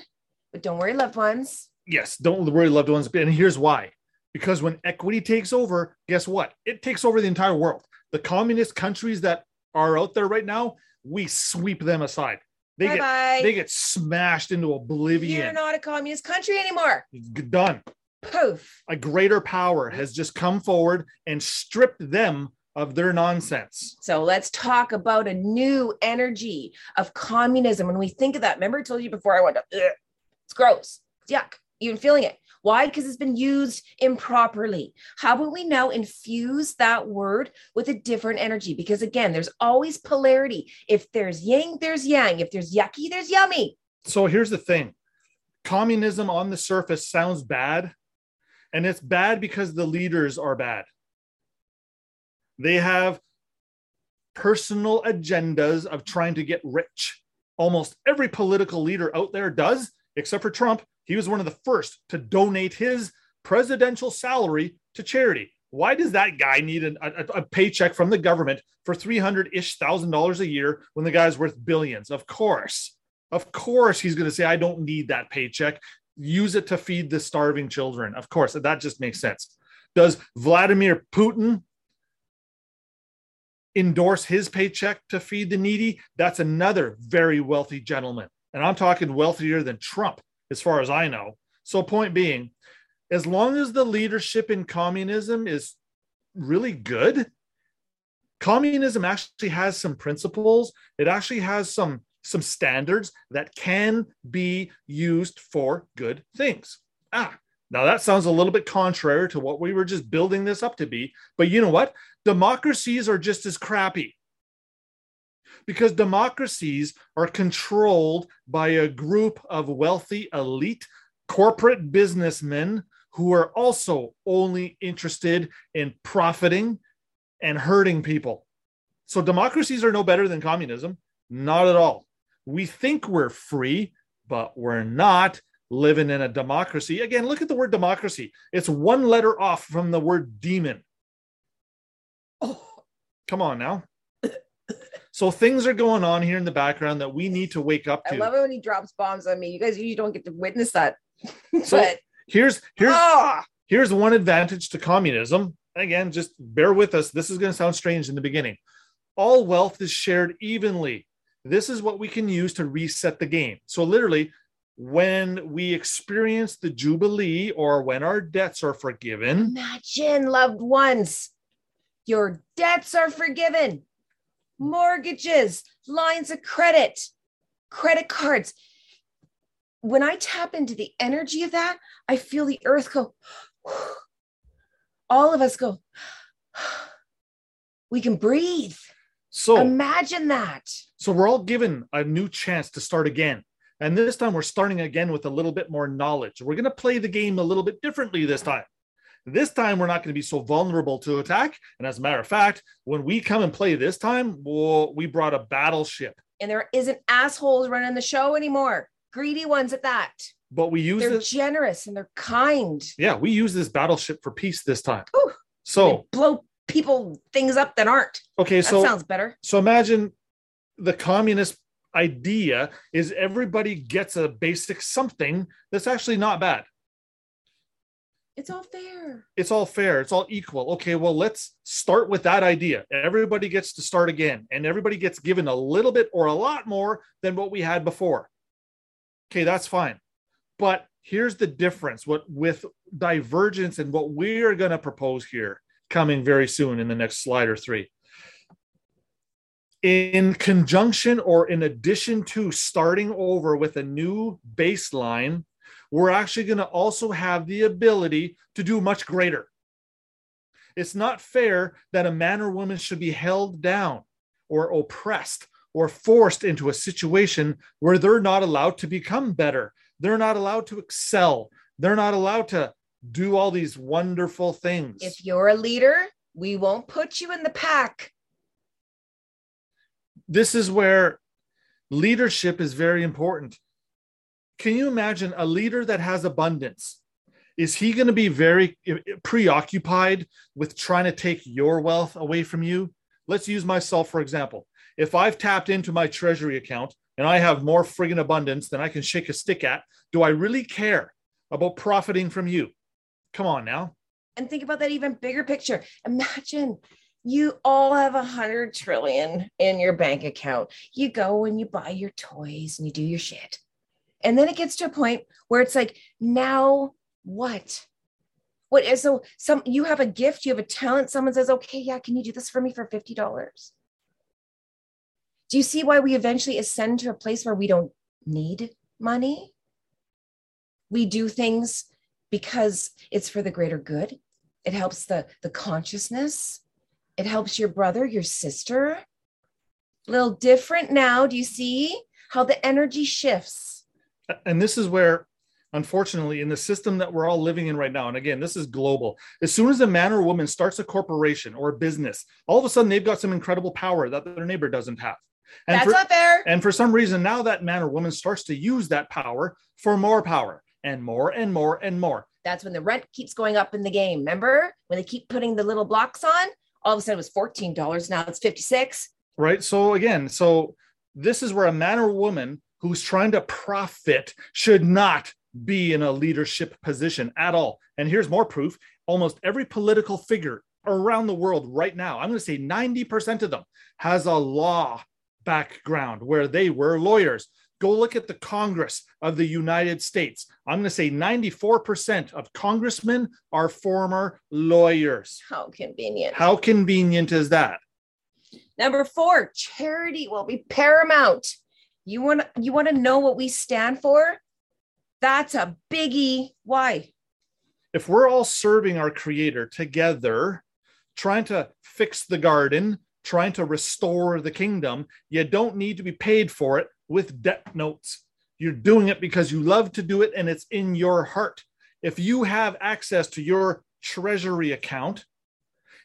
but don't worry, loved ones. Yes, don't worry, loved ones. And here's why. Because when equity takes over, guess what? It takes over the entire world. The communist countries that are out there right now, we sweep them aside. They Bye-bye. get they get smashed into oblivion. You're not a communist country anymore. Done. Poof. A greater power has just come forward and stripped them of their nonsense. So let's talk about a new energy of communism. When we think of that, remember I told you before I went, up, it's gross. It's yuck. Even feeling it. Why? Because it's been used improperly. How about we now infuse that word with a different energy? Because again, there's always polarity. If there's yin, there's yang. If there's yucky, there's yummy. So here's the thing communism on the surface sounds bad, and it's bad because the leaders are bad. They have personal agendas of trying to get rich. Almost every political leader out there does, except for Trump. He was one of the first to donate his presidential salary to charity. Why does that guy need a, a, a paycheck from the government for 300 ish thousand dollars a year when the guy's worth billions? Of course. Of course, he's going to say, I don't need that paycheck. Use it to feed the starving children. Of course, that just makes sense. Does Vladimir Putin endorse his paycheck to feed the needy? That's another very wealthy gentleman. And I'm talking wealthier than Trump, as far as I know. So, point being, as long as the leadership in communism is really good, communism actually has some principles. It actually has some some standards that can be used for good things. Ah, now that sounds a little bit contrary to what we were just building this up to be, but you know what? Democracies are just as crappy. Because democracies are controlled by a group of wealthy elite corporate businessmen who are also only interested in profiting and hurting people. So democracies are no better than communism, not at all. We think we're free, but we're not living in a democracy. Again, look at the word democracy. It's one letter off from the word demon. Oh, come on now. So things are going on here in the background that we need to wake up to. I love it when he drops bombs on me. You guys, you don't get to witness that. so but, here's here's oh. here's one advantage to communism. Again, just bear with us. This is going to sound strange in the beginning. All wealth is shared evenly. This is what we can use to reset the game. So literally, when we experience the Jubilee or when our debts are forgiven. Imagine, loved ones, your debts are forgiven. Mortgages, lines of credit, credit cards. When I tap into the energy of that, I feel the earth go, all of us go, we can breathe. So imagine that. So we're all given a new chance to start again. And this time we're starting again with a little bit more knowledge. We're going to play the game a little bit differently this time. This time we're not going to be so vulnerable to attack. And as a matter of fact, when we come and play this time, well, we brought a battleship. And there isn't assholes running the show anymore. Greedy ones at that. But we use they're this, generous and they're kind. Yeah, we use this battleship for peace this time. Ooh, so blow people things up that aren't. Okay, that so sounds better. So imagine the communist idea is everybody gets a basic something that's actually not bad. It's all fair. It's all fair. It's all equal. Okay, well, let's start with that idea. Everybody gets to start again, and everybody gets given a little bit or a lot more than what we had before. Okay, that's fine. But here's the difference what with divergence and what we're going to propose here coming very soon in the next slide or three in conjunction or in addition to starting over with a new baseline, we're actually going to also have the ability to do much greater. It's not fair that a man or woman should be held down or oppressed or forced into a situation where they're not allowed to become better. They're not allowed to excel. They're not allowed to do all these wonderful things. If you're a leader, we won't put you in the pack this is where leadership is very important. Can you imagine a leader that has abundance? Is he going to be very eh, eh, preoccupied with trying to take your wealth away from you? Let's use myself for example. If I've tapped into my treasury account and I have more friggin' abundance than I can shake a stick at, do I really care about profiting from you? Come on now. And think about that even bigger picture. Imagine you all have a hundred trillion in your bank account. You go and you buy your toys and you do your shit. And then it gets to a point where it's like, now what? What is so some you have a gift, you have a talent, someone says, okay, yeah, can you do this for me for $50? Do you see why we eventually ascend to a place where we don't need money? We do things because it's for the greater good. It helps the the consciousness. It helps your brother, your sister. A little different now. Do you see how the energy shifts? And this is where unfortunately in the system that we're all living in right now and again this is global as soon as a man or woman starts a corporation or a business all of a sudden they've got some incredible power that their neighbor doesn't have and That's for, not fair. and for some reason now that man or woman starts to use that power for more power and more and more and more That's when the rent keeps going up in the game. Remember when they keep putting the little blocks on? All of a sudden it was $14. Now it's 56. right so again so this is where a man or woman who's trying to profit should not be in a leadership position at all. And here's more proof. Almost every political figure around the world right now i'm going to say 90% of them has a law background where they were lawyers. Go look at the congress of the united states. I'm going to say 94% of congressmen are former lawyers. How convenient. how convenient is that? Number four, charity will be paramount. You want you want to know what we stand for? That's a biggie. Why? if we're all serving our creator together, trying to fix the garden, trying to restore the kingdom, you don't need to be paid for it with debt notes. You're doing it because you love to do it and it's in your heart. If you have access to your treasury account,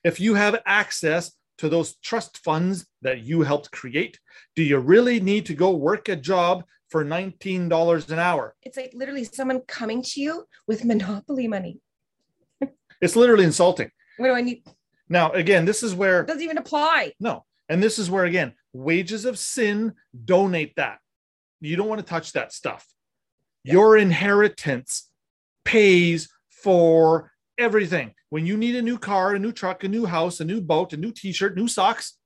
if you have access to those trust funds that you helped create, do you really need to go work a job for $19 an hour? It's like literally someone coming to you with monopoly money. It's literally insulting. What do I need? Now, again, this is where It doesn't even apply. No. And this is where, again, wages of sin, donate that. You don't want to touch that stuff. Your inheritance pays for everything. When you need a new car, a new truck, a new house, a new boat, a new t shirt, new socks,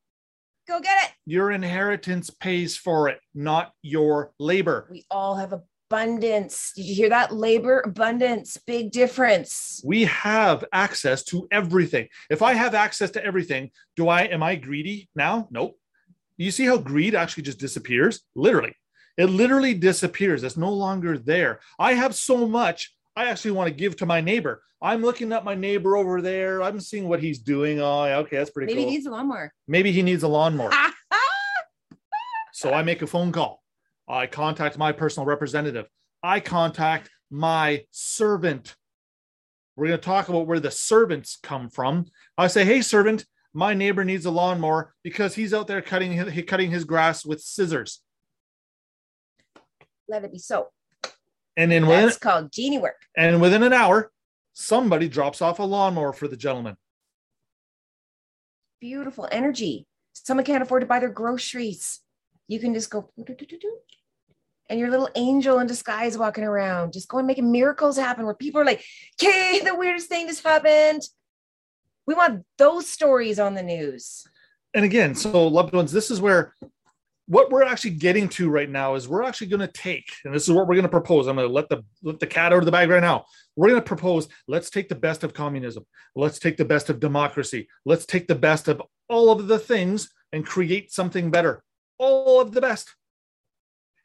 Go get it. your inheritance pays for it, not your labor. We all have abundance. Did you hear that? Labor abundance, big difference. We have access to everything. If I have access to everything, do I am I greedy now? Nope. You see how greed actually just disappears? Literally. It literally disappears. It's no longer there. I have so much I actually want to give to my neighbor. I'm looking at my neighbor over there. I'm seeing what he's doing. Oh, okay, that's pretty Maybe cool. he needs a lawnmower. Maybe he needs a lawnmower. So I make a phone call. I contact my personal representative. I contact my servant. We're going to talk about where the servants come from. I say, "Hey, servant, my neighbor needs a lawnmower because he's out there cutting his, cutting his grass with scissors." Let it be so. And then within, That's called genie work. and within an hour, somebody drops off a lawnmower for the gentleman. Beautiful energy. Someone can't afford to buy their groceries. You can just go and your little angel in disguise walking around, just going making miracles happen where people are like, okay, the weirdest thing just happened. We want those stories on the news. and again, so loved ones, this is where what we're actually getting to right now is we're actually going to take, and this is what we're going to propose. I'm going to let the let the cat out of the bag right now. We're going to propose. Let's take the best of communism. Let's take the best of democracy. Let's take the best of all of the things and create something better. All of the best.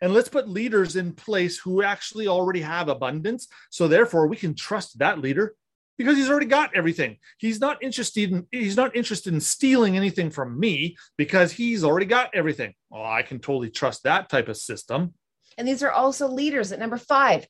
And let's put leaders in place who actually already have abundance. So therefore, we can trust that leader because he's already got everything. He's not interested in he's not interested in stealing anything from me because he's already got everything. Well, I can totally trust that type of system. And these are also leaders at number five,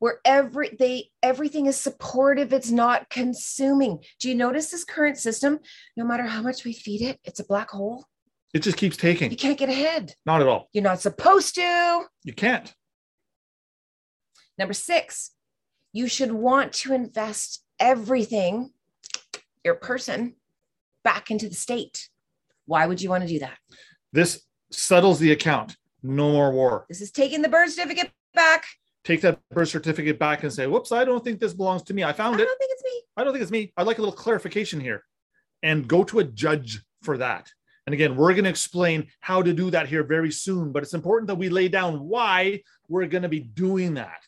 where every they everything is supportive, it's not consuming. Do you notice this current system? No matter how much we feed it, it's a black hole. It just keeps taking You can't get ahead. Not at all. You're not supposed to. You can't. Number six, you should want to invest everything, your person, back into the state. Why would you want to do that? This settles the account. No more war. This is taking the birth certificate back. Take that birth certificate back and say, "Whoops, I don't think this belongs to me. I I found it. I don't think it's me. I don't think it's me. I'd like a little clarification here." And go to a judge for that. And again, we're going to explain how to do that here very soon, but it's important that we lay down why we're going to be doing that.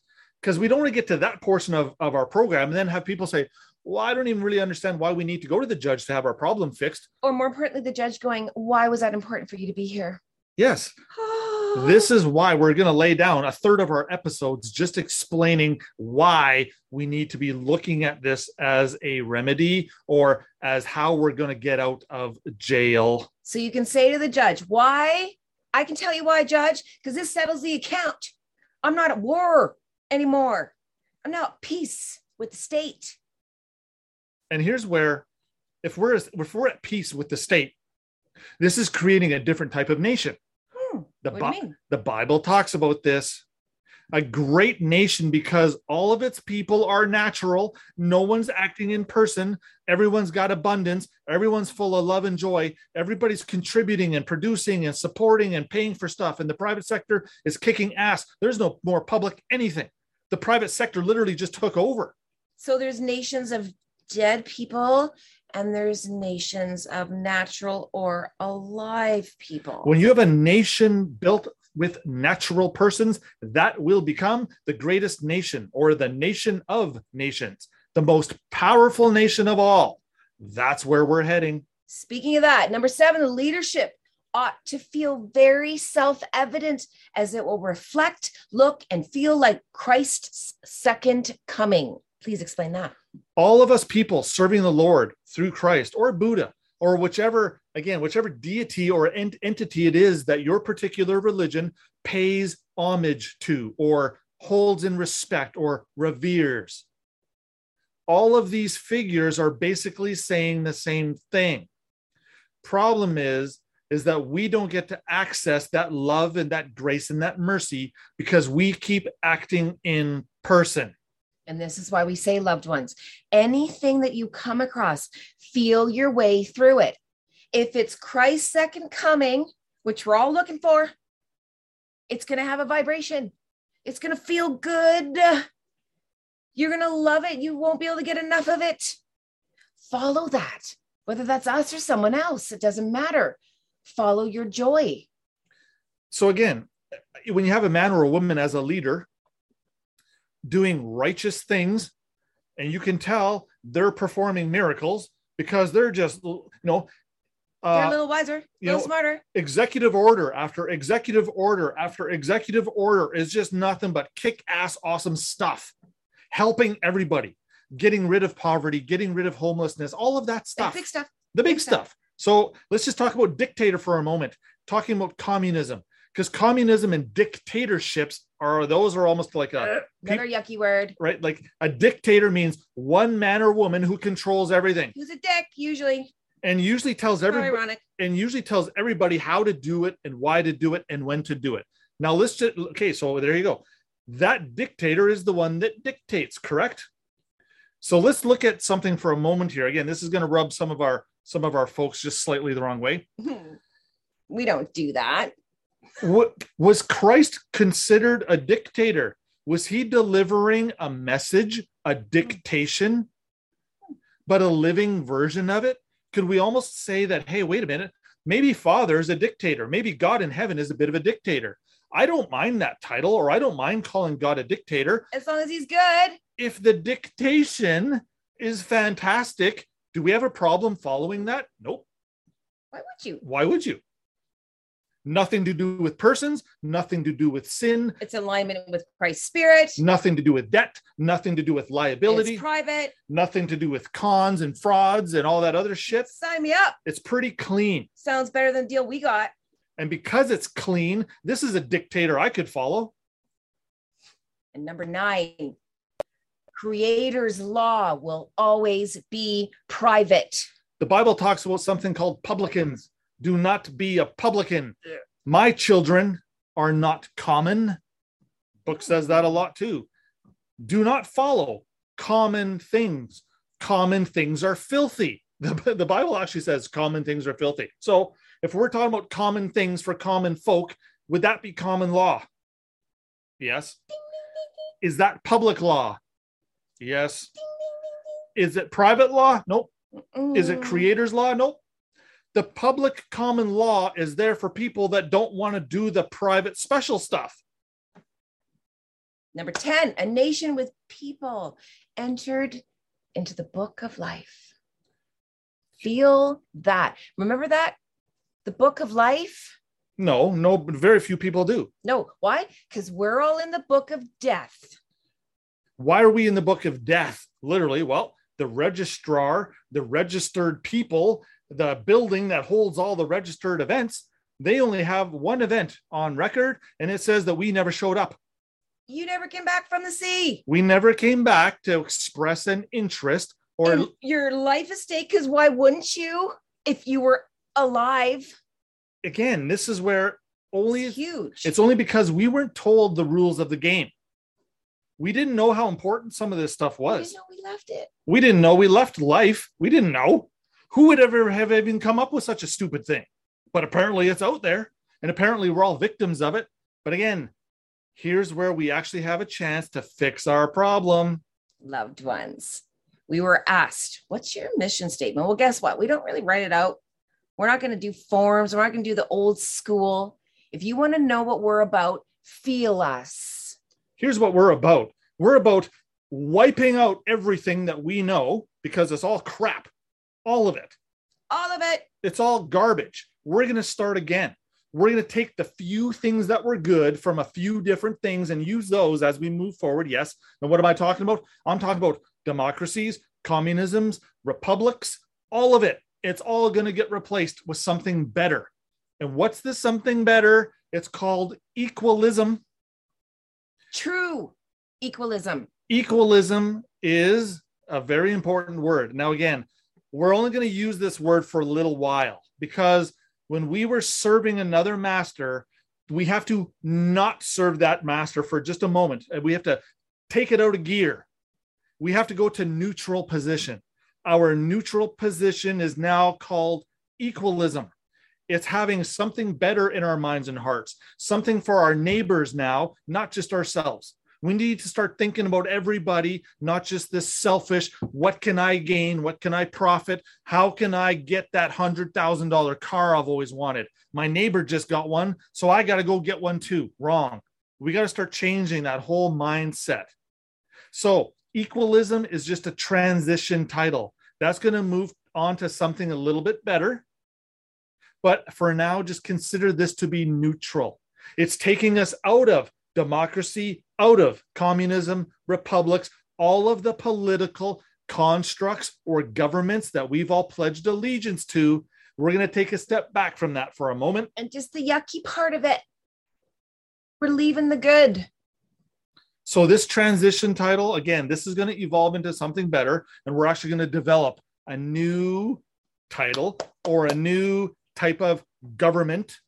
Because we don't want to get to that portion of, of our program and then have people say, Well, I don't even really understand why we need to go to the judge to have our problem fixed. Or more importantly, the judge going, Why was that important for you to be here? Yes. this is why we're going to lay down a third of our episodes just explaining why we need to be looking at this as a remedy or as how we're going to get out of jail. So you can say to the judge, why? I can tell you why, judge, because this settles the account. I'm not at war anymore. I'm now at peace with the state. And here's where if we're if we're at peace with the state, this is creating a different type of nation. Hmm, The, what do you Bi- mean? the Bible talks about this. A great nation because all of its people are natural. No one's acting in person. Everyone's got abundance. Everyone's full of love and joy. Everybody's contributing and producing and supporting and paying for stuff. And the private sector is kicking ass. There's no more public anything. The private sector literally just took over. So there's nations of dead people and there's nations of natural or alive people. When you have a nation built with natural persons, that will become the greatest nation or the nation of nations, the most powerful nation of all. That's where we're heading. Speaking of that, number seven, the leadership ought to feel very self evident as it will reflect, look, and feel like Christ's second coming. Please explain that. All of us people serving the Lord through Christ or Buddha or whichever, again, whichever deity or ent- entity it is that your particular religion pays homage to or holds in respect or reveres. All of these figures are basically saying the same thing. Problem is, is that we don't get to access that love and that grace and that mercy because we keep acting in person. And this is why we say, loved ones, anything that you come across, feel your way through it. If it's Christ's second coming, which we're all looking for, it's going to have a vibration. It's going to feel good. You're going to love it. You won't be able to get enough of it. Follow that, whether that's us or someone else, it doesn't matter. Follow your joy. So again, when you have a man or a woman as a leader doing righteous things, and you can tell they're performing miracles because they're just, you know, They're a uh, little wiser, a little know, smarter. executive order after executive order after executive order is just nothing but kick ass awesome stuff, helping everybody, getting rid of poverty, getting rid of homelessness, all of that stuff big stuff. the big Big stuff. stuff. So let's just talk about dictator for a moment, talking about communism, because communism and dictatorships are those are almost like a Another yucky word. right, like a dictator means one man or woman who controls everything Who's a dick, usually. and usually tells everybody and usually tells everybody how to do it and why to do it and when to do it. Now let's just okay, so there you go. That dictator is the one that dictates, correct? So let's look at something for a moment here. Again, this is going to rub some of our some of our folks just slightly the wrong way. we don't do that. What was Christ considered a dictator? Was he delivering a message, a dictation, but a living version of it? Could we almost say that, hey, wait a minute, maybe Father is a dictator, maybe God in heaven is a bit of a dictator? I don't mind that title, or I don't mind calling God a dictator As long as he's good. if the dictation is fantastic. Do we have a problem following that? Nope. Why would you? Why would you? Nothing to do with persons, nothing to do with sin, It's alignment with Christ's spirit. nothing to do with debt, nothing to do with liability, It's private. nothing to do with cons and frauds and all that other shit. Sign me up. It's pretty clean. Sounds better than the deal we got. And because it's clean, this is a dictator I could follow. And number nine, creator's law will always be private. The Bible talks about something called publicans. Do not be a publican. My children are not common. Book says that a lot too. Do not follow common things. Common things are filthy. The, the Bible actually says common things are filthy. So if we're talking about common things for common folk, would that be common law? Yes. Is that public law? Yes. Is it private law? Nope. Is it Mm. creator's law? Nope. The public common law is there for people that don't want to do the private special stuff. Number 10, a nation with people entered into the book of life. Feel that. Remember that? The book of life No, no, very few people do. No, why? Because we're all in the book of death. Why are we in the book of death? Literally, well, the registrar, the registered people, the building that holds all the registered events, they only have one event on record, and it says that we never showed up. You never came back from the sea. We never came back to express an interest or your life is stake because why wouldn't you if you were alive? again, this is where only It's huge. it's only because we weren't told the rules of the game. We didn't know how important some of this stuff We was. didn't know we left it. We didn't know we left life. We didn't know. Who would ever have even come up with such a stupid thing? But apparently it's out there. And apparently we're all victims of it. But again, here's where we actually have a chance to fix our problem. Loved ones. We were asked, What's your mission statement? Well, guess what? We don't really write it out. We're not going to do forms. We're not going to do the old school. If you want to know what we're about, feel us. Here's what we're about we're about wiping out everything that we know because it's all crap, all of it. All of it. It's all garbage. We're going to start again. We're going to take the few things that were good from a few different things and use those as we move forward. Yes. And what am I talking about? I'm talking about democracies, communisms, republics, all of it. It's all going to get replaced with something better. And what's this something better? It's called equalism. True equalism. Equalism is a very important word. Now, again, we're only going to use this word for a little while because when we were serving another master, we have to not serve that master for just a moment. We have to take it out of gear. We have to go to neutral position. Our neutral position is now called equalism. It's having something better in our minds and hearts, something for our neighbors now, not just ourselves. We need to start thinking about everybody, not just this selfish, what can I gain? What can I profit? How can I get that $100,000 car I've always wanted? My neighbor just got one, so I got to go get one too. Wrong. We got to start changing that whole mindset. So, equalism is just a transition title. That's going to move on to something a little bit better. But for now, just consider this to be neutral. It's taking us out of democracy, out of communism, republics, all of the political constructs or governments that we've all pledged allegiance to. We're going to take a step back from that for a moment. And just the yucky part of it. We're leaving the good. So, this transition title, again, this is going to evolve into something better. And we're actually going to develop a new title or a new type of government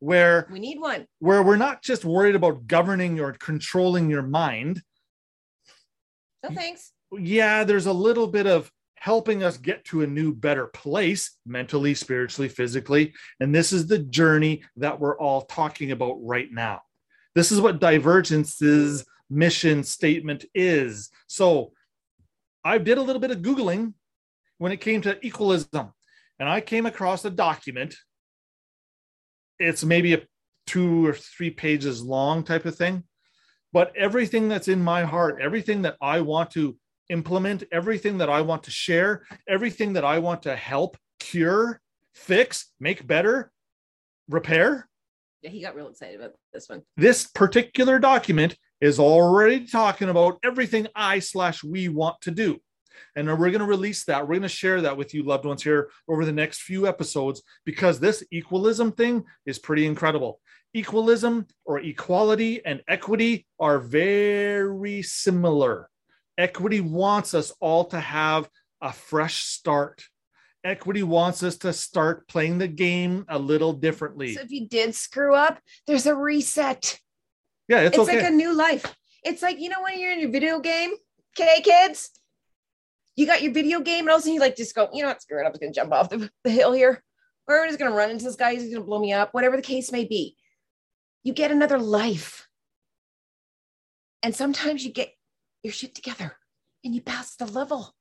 where We need one. where we're not just worried about governing or controlling your mind No thanks. yeah there's a little bit of helping us get to a new better place mentally spiritually physically and this is the journey that we're all talking about right now this is what divergence's mission statement is so i did a little bit of googling when it came to equalism and i came across a document it's maybe a two or three pages long type of thing but everything that's in my heart everything that i want to implement everything that I want to share, everything that I want to help cure, fix, make better, repair. Yeah, he got real excited about this one. This particular document is already talking about everything I slash we want to do. And we're going to release that. We're going to share that with you, loved ones, here over the next few episodes because this equalism thing is pretty incredible. Equalism or equality and equity are very similar. Equity wants us all to have a fresh start. Equity wants us to start playing the game a little differently. So if you did screw up, there's a reset. yeah, it's, It's, okay. like a new life. It's like, you know, when you're in your video game, okay, kids, you got your video game, and all of a sudden you like just go, you know what, screw it, I'm just gonna jump off the, the hill here. Or I'm just gonna run into this guy, he's gonna blow me up, whatever the case may be. You get another life. And sometimes you get your shit together and you pass the level.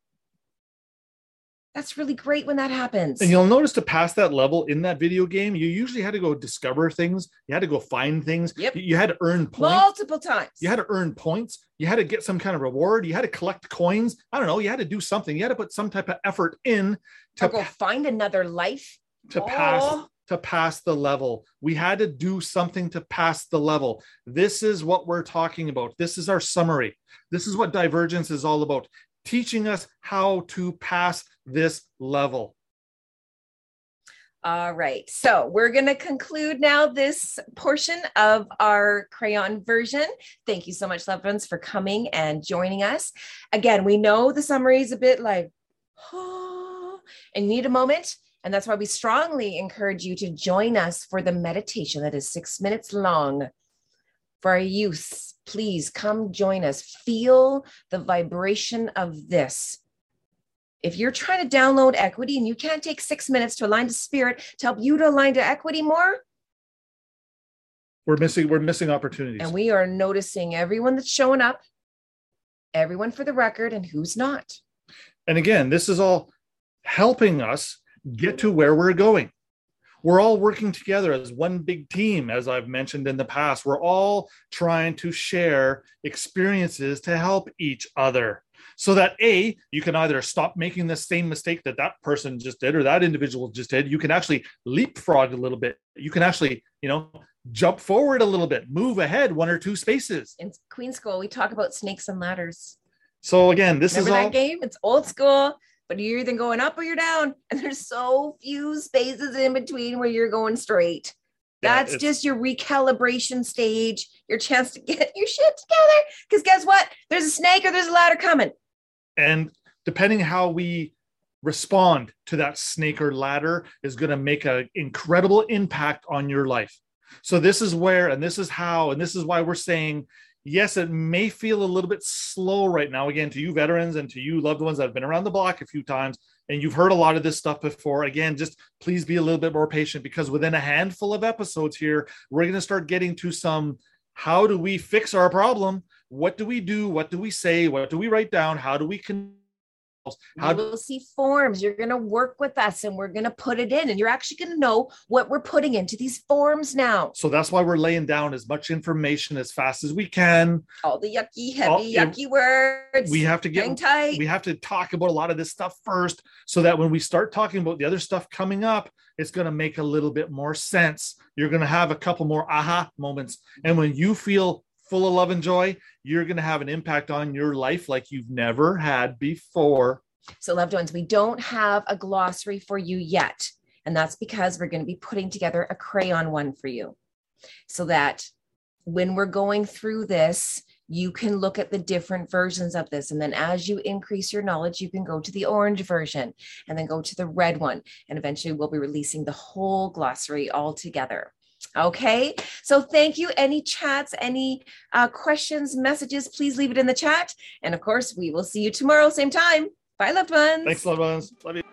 That's really great when that happens. And you'll notice to pass that level in that video game, you usually had to go discover things. You had to go find things. Yep. You- had to earn points. multiple times. You had to earn points. You had to get some kind of reward. You had to collect coins. I don't know. You had to do something. You had to put some type of effort in to to, go find another life. to pass Oh, to pass the level. We had to do something to pass the level. This is what we're talking about. This is our summary. This is what divergence is all about teaching us how to pass this level. All right. So we're going to conclude now this portion of our crayon version. Thank you so much, loved ones, for coming and joining us. Again, we know the summary is a bit like, oh, and you need a moment. And that's why we strongly encourage you to join us for the meditation that is six minutes long. For our youth, please come join us. Feel the vibration of this if you're trying to download equity and you can't take six minutes to align to spirit to help you to align to equity more, we're missing we're missing opportunities. And we are noticing everyone that's showing up, everyone for the record, and who's not. And again, this is all helping us get to where we're going. We're all working together as one big team, as I've mentioned in the past. We're all trying to share experiences to help each other so that a you can either stop making the same mistake that that person just did or that individual just did. You can actually leapfrog a little bit. You can actually you know jump forward a little bit move ahead one or two spaces. In queen school we talk about snakes and ladders. So again this Remember is that all game? It's old school but you're either going up or you're down. And there's so few spaces in between where you're going straight that's yeah, just your recalibration stage, your chance to get your shit together. Because guess what? There's a snake or there's a ladder coming. And depending how we respond to that snake or ladder is going to make an incredible impact on your life. So this is where, and this is how, and this is why we're saying, yes, it may feel a little bit slow right now. Again, to you veterans and to you loved ones that have been around the block a few times, and you've heard a lot of this stuff before. Again, just please be a little bit more patient because within a handful of episodes here, we're going to start getting to some how do we fix our problem what do we do? What do we say? What do we write down? How do we how you will see forms. You're going to work with us and we're going to put it in, and you're actually going to know what we're putting into these forms now. So that's why we're laying down as much information as fast as we can. All the yucky, heavy, All, yucky words. We have to get tight. We have to talk about a lot of this stuff first, so that when we start talking about the other stuff coming up, it's going to make a little bit more sense. You're going to have a couple more aha moments, and when you feel full of love and joy, you're going to have an impact on your life like you've never had before. So, loved ones, we don't have a glossary for you yet. And that's because we're going to be putting together a crayon one for you so that when we're going through this, you can look at the different versions of this. And then as you increase your knowledge, you can go to the orange version and then go to the red one. And eventually we'll be releasing the whole glossary all together. Okay, so thank you. Any chats, any uh, questions, messages, please leave it in the chat. And of course, we will see you tomorrow, same time. Bye, loved ones. Thanks, loved ones. Love you.